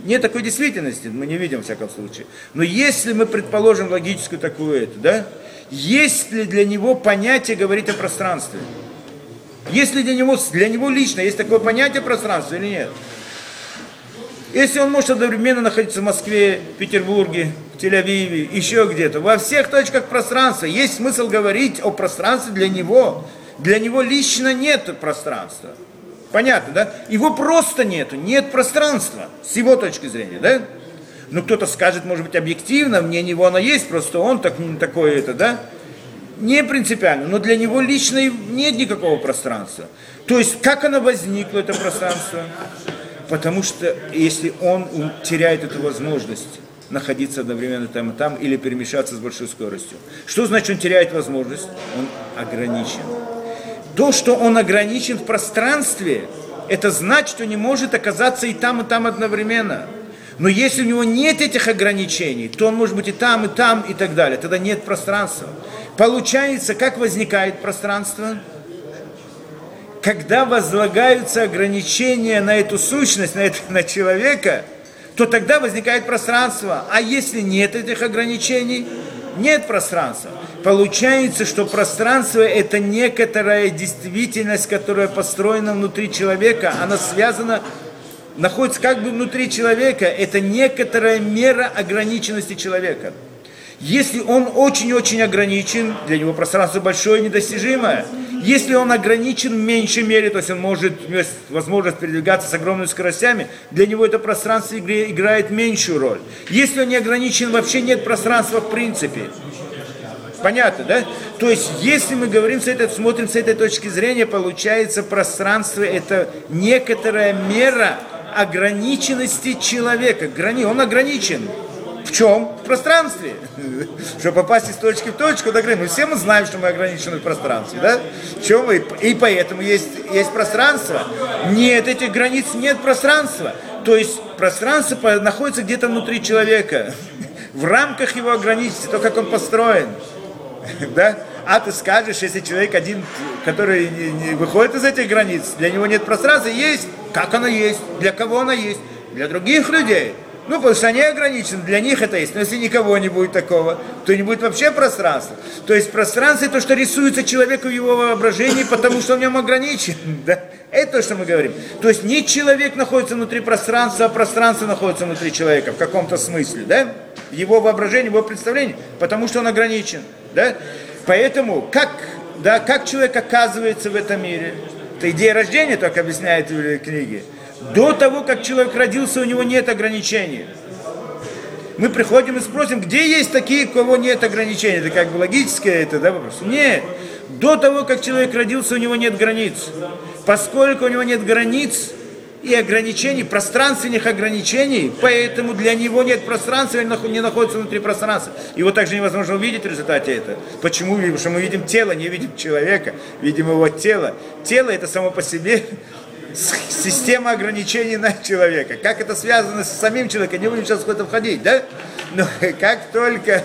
Нет такой действительности, мы не видим в всяком случае. Но если мы предположим логическую такую эту, да, есть ли для него понятие говорить о пространстве? Есть ли для него, для него лично есть такое понятие пространства или нет? Если он может одновременно находиться в Москве, Петербурге, Тель-Авиве, еще где-то, во всех точках пространства, есть смысл говорить о пространстве для него. Для него лично нет пространства. Понятно, да? Его просто нету, нет пространства, с его точки зрения, да? Ну, кто-то скажет, может быть, объективно, мне него оно есть, просто он так, такое это, да? Не принципиально, но для него лично нет никакого пространства. То есть, как оно возникло, это пространство? Потому что если он теряет эту возможность находиться одновременно там и там или перемещаться с большой скоростью. Что значит он теряет возможность? Он ограничен. То, что он ограничен в пространстве, это значит, что не может оказаться и там, и там одновременно. Но если у него нет этих ограничений, то он может быть и там, и там, и так далее. Тогда нет пространства. Получается, как возникает пространство? Когда возлагаются ограничения на эту сущность, на, это, на человека, то тогда возникает пространство. А если нет этих ограничений, нет пространства. Получается, что пространство это некоторая действительность, которая построена внутри человека, она связана, находится как бы внутри человека, это некоторая мера ограниченности человека. Если он очень-очень ограничен, для него пространство большое, недостижимое. Если он ограничен в меньшей мере, то есть он может, возможность передвигаться с огромными скоростями, для него это пространство играет меньшую роль. Если он не ограничен, вообще нет пространства в принципе. Понятно, да? То есть, если мы говорим с этой, смотрим с этой точки зрения, получается, пространство это некоторая мера ограниченности человека. Он ограничен. В чем? В пространстве. Чтобы попасть из точки в точку, так мы все мы знаем, что мы ограничены в пространстве, да? В чем мы? И поэтому есть, есть пространство. Нет этих границ, нет пространства. То есть пространство находится где-то внутри человека, в рамках его ограниченности, то, как он построен. Да? А ты скажешь, если человек один, который не, не выходит из этих границ, для него нет пространства, есть. Как оно есть? Для кого оно есть? Для других людей. Ну, потому что они ограничены, для них это есть. Но если никого не будет такого, то не будет вообще пространства. То есть пространство это то, что рисуется человеку в его воображении, потому что он в нем ограничен. Да? Это то, что мы говорим. То есть не человек находится внутри пространства, а пространство находится внутри человека в каком-то смысле. Да? Его воображении, в его представлении, потому что он ограничен. Да? Поэтому, как, да, как человек оказывается в этом мире? Это идея рождения, так объясняет в книге. До того, как человек родился, у него нет ограничений. Мы приходим и спросим, где есть такие, у кого нет ограничений? Это как бы логическое это, да, вопрос? Нет. До того, как человек родился, у него нет границ. Поскольку у него нет границ, и ограничений, пространственных ограничений, поэтому для него нет пространства, он не находится внутри пространства. Его также невозможно увидеть в результате этого. Почему? Потому что мы видим тело, не видим человека, видим его тело. Тело это само по себе система ограничений на человека. Как это связано с самим человеком, не будем сейчас в это входить, да? Но как только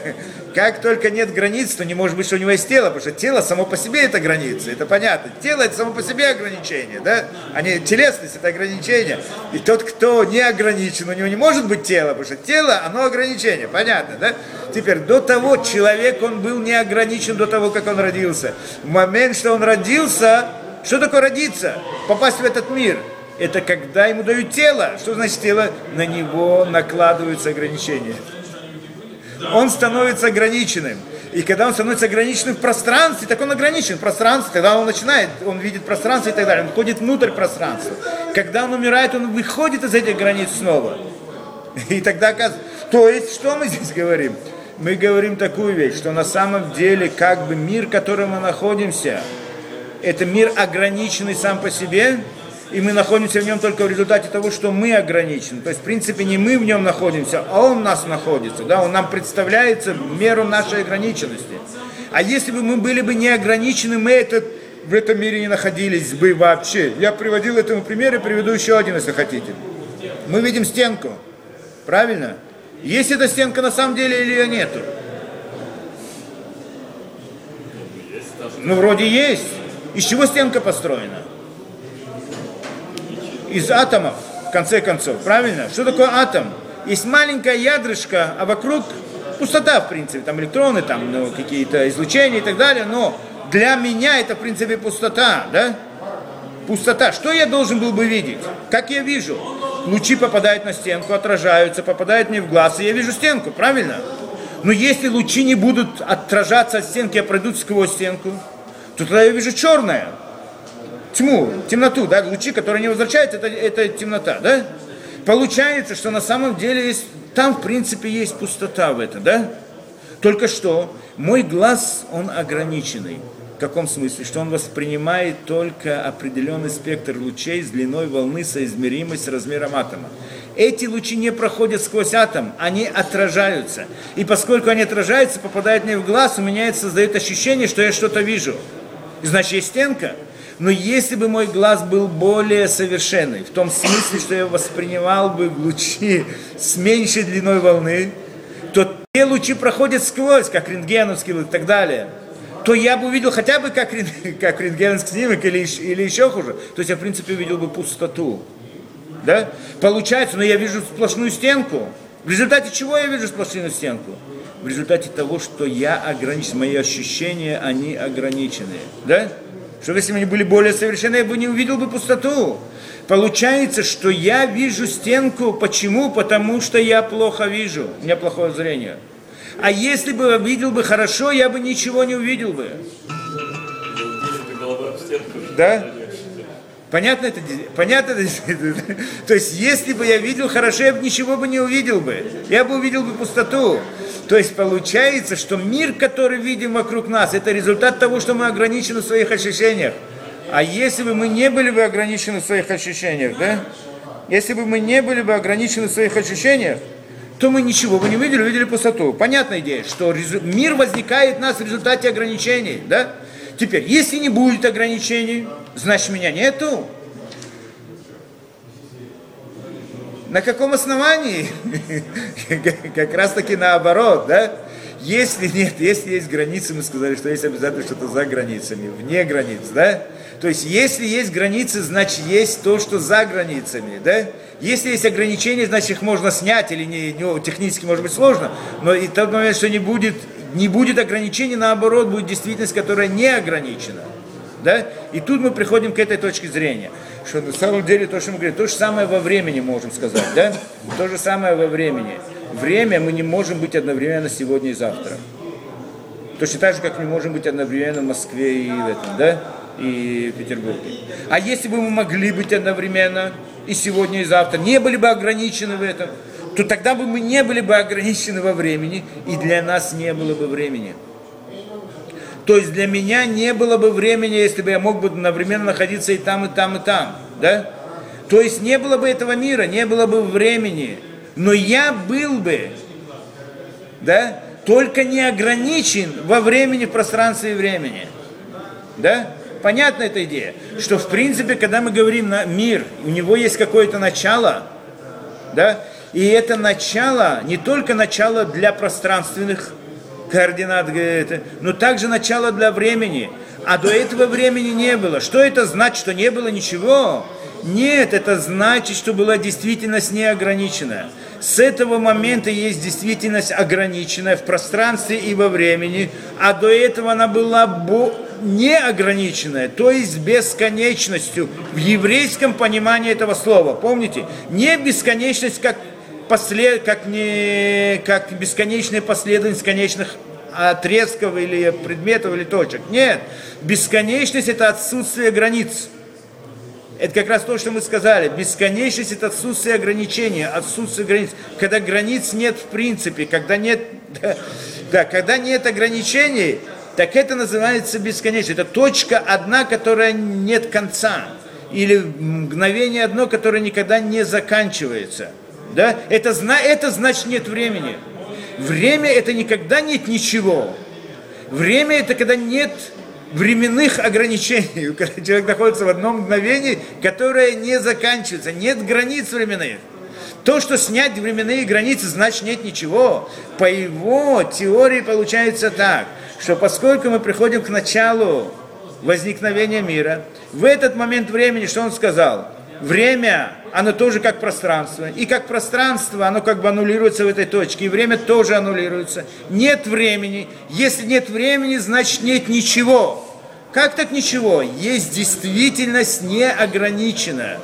как только нет границ, то не может быть, что у него есть тело, потому что тело само по себе это граница, это понятно. Тело это само по себе ограничение, да? А не телесность это ограничение. И тот, кто не ограничен, у него не может быть тело, потому что тело, оно ограничение, понятно, да? Теперь, до того человек, он был не ограничен до того, как он родился. В момент, что он родился, что такое родиться? Попасть в этот мир. Это когда ему дают тело. Что значит тело? На него накладываются ограничения он становится ограниченным. И когда он становится ограниченным в пространстве, так он ограничен в пространстве, тогда он начинает, он видит пространство и так далее, он входит внутрь пространства. Когда он умирает, он выходит из этих границ снова. И тогда оказывается... То есть, что мы здесь говорим? Мы говорим такую вещь, что на самом деле как бы мир, в котором мы находимся, это мир ограниченный сам по себе, и мы находимся в нем только в результате того, что мы ограничены. То есть, в принципе, не мы в нем находимся, а он в нас находится. Да? Он нам представляется в меру нашей ограниченности. А если бы мы были бы не ограничены, мы этот, в этом мире не находились бы вообще. Я приводил этому пример и приведу еще один, если хотите. Мы видим стенку, правильно? Есть эта стенка на самом деле или ее нету? Ну, вроде есть. Из чего стенка построена? из атомов. конце концов, правильно? Что такое атом? Есть маленькая ядрышко, а вокруг пустота, в принципе, там электроны, там ну, какие-то излучения и так далее, но для меня это, в принципе, пустота, да? Пустота. Что я должен был бы видеть? Как я вижу? Лучи попадают на стенку, отражаются, попадают мне в глаз, и я вижу стенку, правильно? Но если лучи не будут отражаться от стенки, а пройдут сквозь стенку, то тогда я вижу черное. Тьму, темноту, да, лучи, которые не возвращаются, это, это темнота, да? Получается, что на самом деле есть, там, в принципе, есть пустота в этом, да? Только что мой глаз, он ограниченный. В каком смысле? Что он воспринимает только определенный спектр лучей с длиной волны, соизмеримой с размером атома. Эти лучи не проходят сквозь атом, они отражаются. И поскольку они отражаются, попадают мне в глаз, у меня это создает ощущение, что я что-то вижу. И значит, есть стенка. Но если бы мой глаз был более совершенный, в том смысле, что я воспринимал бы лучи с меньшей длиной волны, то те лучи проходят сквозь, как рентгеновские и так далее – то я бы увидел хотя бы как, как рентгеновский снимок или, или еще хуже. То есть я, в принципе, увидел бы пустоту. Да? Получается, но я вижу сплошную стенку. В результате чего я вижу сплошную стенку? В результате того, что я ограничен, мои ощущения, они ограничены. Да? Что если бы они были более совершенны, я бы не увидел бы пустоту. Получается, что я вижу стенку. Почему? Потому что я плохо вижу. У меня плохое зрение. А если бы видел бы хорошо, я бы ничего не увидел бы. Да? Понятно это? Понятно это? То есть, если бы я видел хорошо, я бы ничего бы не увидел бы. Я бы увидел бы пустоту. То есть, получается, что мир, который видим вокруг нас, это результат того, что мы ограничены в своих ощущениях. А если бы мы не были бы ограничены в своих ощущениях, да? Если бы мы не были бы ограничены в своих ощущениях, то мы ничего бы не видели, увидели пустоту. Понятная идея, что мир возникает у нас в результате ограничений, да? Теперь, если не будет ограничений, значит меня нету. На каком основании? Как раз таки наоборот, да? Если нет, если есть границы, мы сказали, что есть обязательно что-то за границами, вне границ, да? То есть, если есть границы, значит, есть то, что за границами, да? Если есть ограничения, значит, их можно снять, или не, не технически может быть сложно, но и тот момент, что не будет, не будет ограничений, наоборот, будет действительность, которая не ограничена. Да? И тут мы приходим к этой точке зрения, что на самом деле то, что мы говорим, то же самое во времени можем сказать, да? То же самое во времени. Время мы не можем быть одновременно сегодня и завтра. Точно так же, как мы можем быть одновременно в Москве и в этом, да? И в Петербурге. А если бы мы могли быть одновременно, и сегодня, и завтра, не были бы ограничены в этом, то тогда бы мы не были бы ограничены во времени, и для нас не было бы времени. То есть для меня не было бы времени, если бы я мог бы одновременно находиться и там, и там, и там. Да? То есть не было бы этого мира, не было бы времени. Но я был бы, да, только не ограничен во времени, в пространстве и времени. Да? Понятна эта идея, что в принципе, когда мы говорим на мир, у него есть какое-то начало, да, и это начало не только начало для пространственных координат, но также начало для времени. А до этого времени не было. Что это значит, что не было ничего? Нет, это значит, что была действительность неограниченная. С этого момента есть действительность ограниченная в пространстве и во времени, а до этого она была неограниченная, то есть бесконечностью в еврейском понимании этого слова. Помните? Не бесконечность как, послед, как, не, как бесконечная последовательность конечных отрезков или предметов или точек. Нет. Бесконечность это отсутствие границ. Это как раз то, что мы сказали. Бесконечность это отсутствие ограничения, отсутствие границ. Когда границ нет в принципе, когда нет, да, да, когда нет ограничений, так это называется бесконечность. Это точка одна, которая нет конца. Или мгновение одно, которое никогда не заканчивается. Да? Это, это значит нет времени. Время это никогда нет ничего. Время это когда нет временных ограничений. Когда человек находится в одном мгновении, которое не заканчивается. Нет границ временных. То, что снять временные границы, значит нет ничего. По его теории получается так – что поскольку мы приходим к началу возникновения мира, в этот момент времени, что он сказал? Время, оно тоже как пространство. И как пространство, оно как бы аннулируется в этой точке. И время тоже аннулируется. Нет времени. Если нет времени, значит нет ничего. Как так ничего? Есть действительность неограниченная.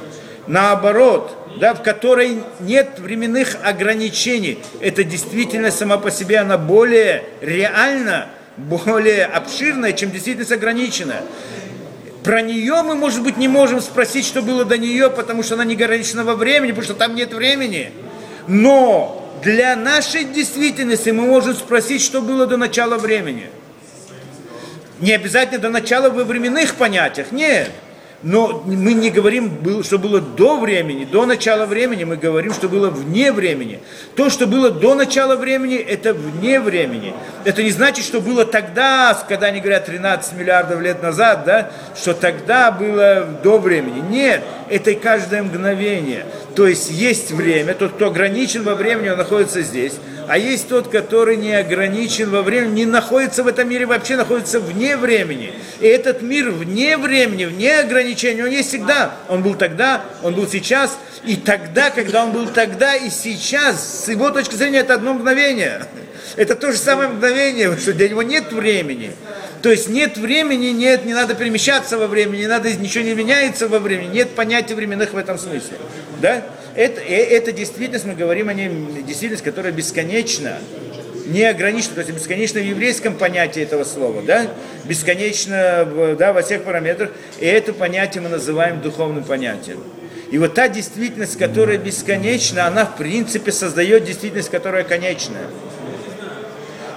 Наоборот, да, в которой нет временных ограничений. Это действительно сама по себе, она более реальна, более обширная, чем действительность ограниченная. Про нее мы, может быть, не можем спросить, что было до нее, потому что она не во времени, потому что там нет времени. Но для нашей действительности мы можем спросить, что было до начала времени. Не обязательно до начала во временных понятиях, нет. Но мы не говорим, что было до времени, до начала времени, мы говорим, что было вне времени. То, что было до начала времени, это вне времени. Это не значит, что было тогда, когда они говорят 13 миллиардов лет назад, да, что тогда было до времени. Нет, это каждое мгновение. То есть есть время, тот, кто ограничен во времени, он находится здесь. А есть тот, который не ограничен во времени, не находится в этом мире, вообще находится вне времени. И этот мир вне времени, вне ограничений, он есть всегда. Он был тогда, он был сейчас, и тогда, когда он был тогда, и сейчас, с его точки зрения, это одно мгновение. Это то же самое мгновение, что для него нет времени. То есть нет времени, нет, не надо перемещаться во времени, не надо, ничего не меняется во времени, нет понятия временных в этом смысле. Да? Это, э, это действительность, мы говорим о ней, действительность, которая бесконечна, не ограничена, то есть бесконечно в еврейском понятии этого слова, да, бесконечно да, во всех параметрах, и это понятие мы называем духовным понятием. И вот та действительность, которая бесконечна, она в принципе создает действительность, которая конечная.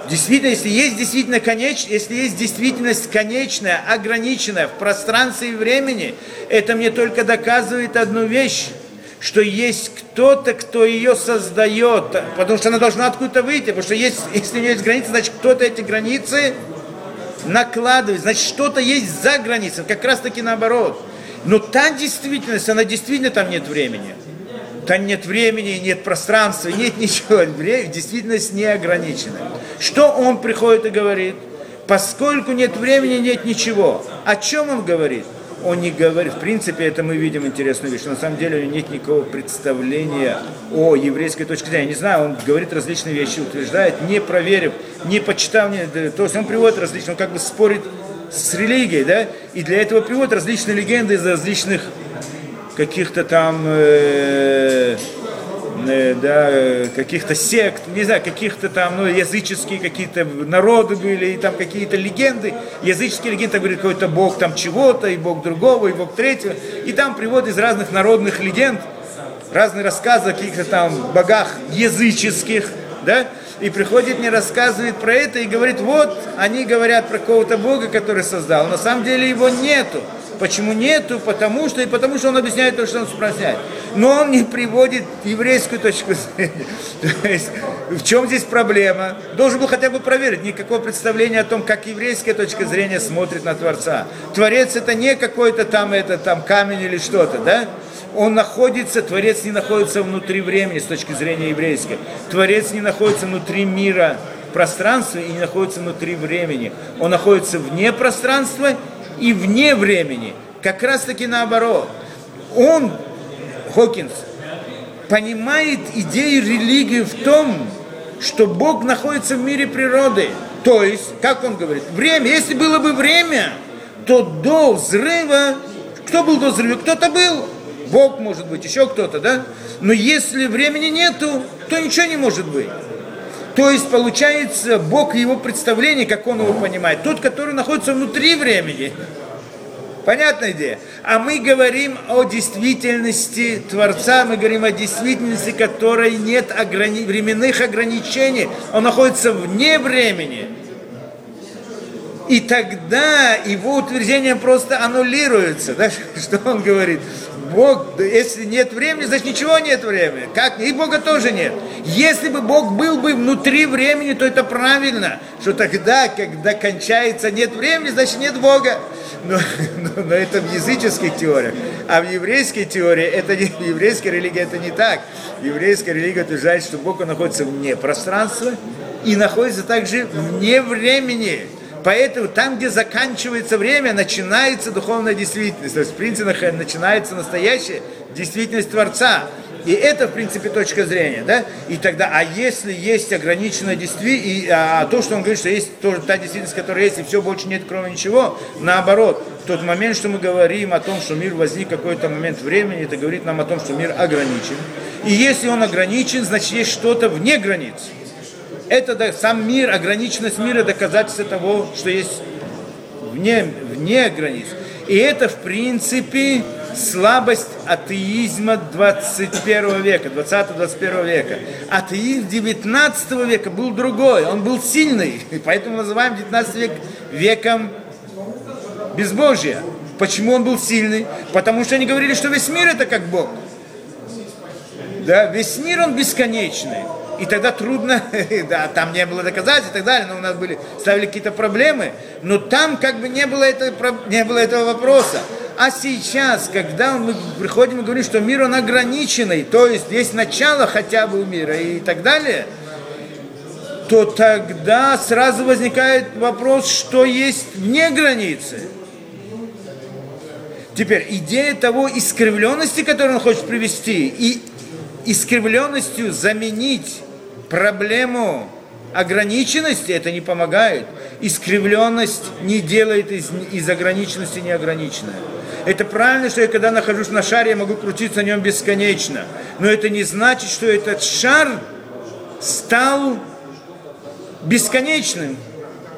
Действительно, если есть действительно конеч, если есть действительность конечная, ограниченная в пространстве и времени, это мне только доказывает одну вещь, что есть кто-то, кто ее создает, потому что она должна откуда-то выйти, потому что есть, если у нее есть границы, значит кто-то эти границы накладывает, значит что-то есть за границей, как раз таки наоборот. Но та действительность, она действительно там нет времени. Там нет времени, нет пространства, нет ничего. Действительность не ограничена. Что он приходит и говорит? Поскольку нет времени, нет ничего. О чем он говорит? Он не говорит, в принципе, это мы видим интересную вещь, на самом деле у него нет никакого представления о еврейской точке зрения. Не знаю, он говорит различные вещи, утверждает, не проверив, не почитав, не, то есть он приводит различные, он как бы спорит с религией, да, и для этого приводит различные легенды из различных каких-то там э, да, каких-то сект, не знаю, каких-то там ну, языческие какие-то народы были, и там какие-то легенды, языческие легенды, говорит какой-то бог там чего-то, и бог другого, и бог третьего, и там приводят из разных народных легенд, разные рассказы о каких-то там богах языческих, да, и приходит, мне рассказывает про это и говорит, вот, они говорят про какого-то бога, который создал, на самом деле его нету. Почему нету? Потому что и потому что он объясняет то, что он спрашивает. Но он не приводит еврейскую точку зрения. То есть в чем здесь проблема? Должен был хотя бы проверить. Никакого представления о том, как еврейская точка зрения смотрит на Творца. Творец это не какой-то там, это, там камень или что-то, да? Он находится, Творец не находится внутри времени с точки зрения еврейской. Творец не находится внутри мира пространства и не находится внутри времени. Он находится вне пространства и вне времени. Как раз таки наоборот. Он, Хокинс, понимает идею религии в том, что Бог находится в мире природы. То есть, как он говорит, время, если было бы время, то до взрыва, кто был до взрыва? Кто-то был. Бог может быть, еще кто-то, да? Но если времени нету, то ничего не может быть. То есть получается Бог его представление, как он его понимает, тот, который находится внутри времени. Понятная идея? А мы говорим о действительности Творца, мы говорим о действительности, которой нет ограни... временных ограничений. Он находится вне времени. И тогда его утверждение просто аннулируется. Да? Что он говорит? Бог, если нет времени, значит ничего нет времени. Как? И Бога тоже нет. Если бы Бог был бы внутри времени, то это правильно, что тогда, когда кончается нет времени, значит нет Бога. Но, но, но это в языческих теориях. А в еврейской теории, это не, в еврейской религии это не так. Еврейская религия утверждает, что Бог находится вне пространства и находится также вне времени. Поэтому там, где заканчивается время, начинается духовная действительность. То есть, в принципе, начинается настоящая действительность Творца. И это, в принципе, точка зрения, да? И тогда, а если есть ограниченная действительность, и а, то, что он говорит, что есть тоже та действительность, которая есть, и все больше нет, кроме ничего, наоборот, в тот момент, что мы говорим о том, что мир возник какой-то момент времени, это говорит нам о том, что мир ограничен. И если он ограничен, значит, есть что-то вне границ. Это да, сам мир, ограниченность мира доказательство того, что есть вне, вне границ. И это, в принципе, слабость атеизма 21 века, 20-21 века. Атеизм 19 века был другой, он был сильный, и поэтому называем 19 век веком безбожия. Почему он был сильный? Потому что они говорили, что весь мир это как Бог. Да, весь мир он бесконечный. И тогда трудно, да, там не было доказательств и так далее, но у нас были, ставили какие-то проблемы, но там как бы не было, это, не было этого вопроса. А сейчас, когда мы приходим и говорим, что мир он ограниченный, то есть есть начало хотя бы у мира и так далее, то тогда сразу возникает вопрос, что есть вне границы. Теперь идея того искривленности, которую он хочет привести, и искривленностью заменить проблему ограниченности, это не помогает. Искривленность не делает из, из ограниченности неограниченное. Это правильно, что я когда нахожусь на шаре, я могу крутиться на нем бесконечно. Но это не значит, что этот шар стал бесконечным,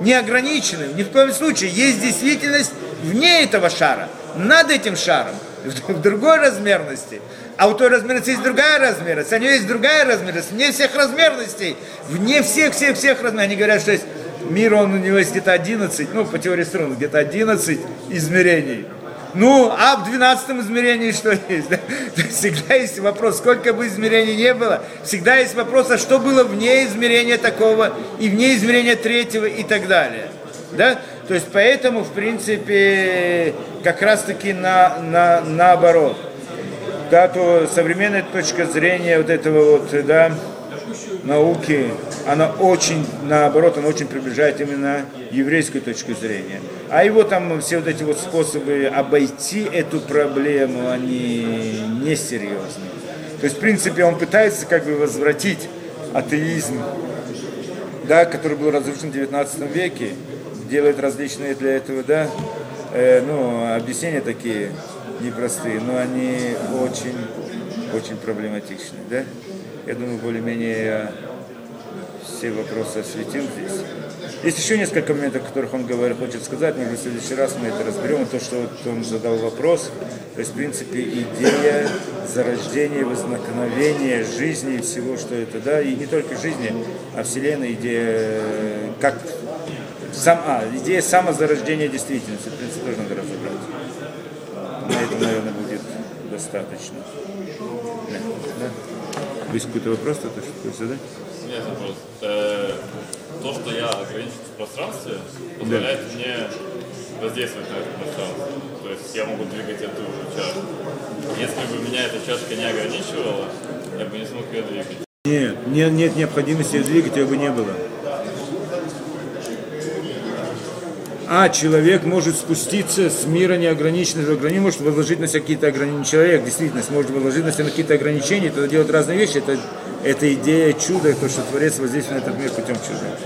неограниченным. Ни в коем случае. Есть действительность вне этого шара, над этим шаром, в другой размерности. А у той размерности есть другая размерность, у нее есть другая размерность, вне всех размерностей, вне всех-всех-всех размерностей. Они говорят, что есть мир, он у него есть где-то 11, ну, по теории струн, где-то 11 измерений. Ну, а в 12 измерении что есть? Да? Всегда есть вопрос, сколько бы измерений не было, всегда есть вопрос, а что было вне измерения такого, и вне измерения третьего, и так далее. Да? То есть поэтому, в принципе, как раз-таки на, на, наоборот. Да, то современная точка зрения вот этого вот, да, науки, она очень, наоборот, она очень приближает именно еврейскую точку зрения. А его там все вот эти вот способы обойти эту проблему, они несерьезны. То есть, в принципе, он пытается как бы возвратить атеизм, да, который был разрушен в 19 веке, делает различные для этого, да, э, ну, объяснения такие непростые, но они очень, очень проблематичны, да. Я думаю, более-менее я все вопросы осветил здесь. Есть еще несколько моментов, о которых он говорит, хочет сказать, может в следующий раз мы это разберем. То, что он задал вопрос, то есть, в принципе, идея зарождения, возникновения жизни и всего, что это, да, и не только жизни, а Вселенной, идея, как сам, а, идея самозарождения действительности, в принципе, тоже надо. На этом, наверное, будет достаточно. Да. Да. Есть какой-то вопрос, то что задать? Нет, вопрос. Э, то, что я ограничен в пространстве, позволяет да. мне воздействовать на это пространство. То есть я могу двигать эту чашку. Если бы меня эта чашка не ограничивала, я бы не смог ее двигать. Нет, нет, нет необходимости ее двигать, ее бы не было. А человек может спуститься с мира неограниченного в ограниченный, может возложить на себя какие-то ограничения. Человек действительно может возложить на себя какие-то ограничения, тогда делать разные вещи. Это, это идея чуда, то, что Творец воздействует на этот мир путем чуда.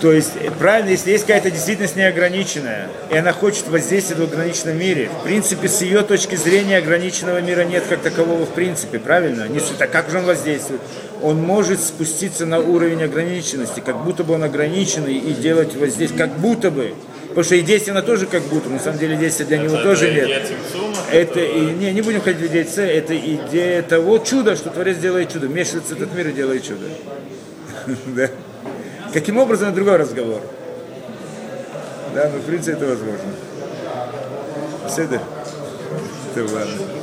То есть, правильно, если есть какая-то действительность неограниченная, и она хочет воздействовать в ограниченном мире, в принципе, с ее точки зрения ограниченного мира нет как такового в принципе, правильно? Не, так как же он воздействует? Он может спуститься на уровень ограниченности, как будто бы он ограниченный, и делать воздействие, как будто бы. Потому что и действие она тоже как будто, на самом деле действия для него тоже нет. Это и, не, не будем ходить в идею это идея того чуда, что Творец делает чудо. Вмешивается этот мир и делает чудо. Да. Каким образом, это другой разговор. Да, но в принципе это возможно. Все это? Это ладно.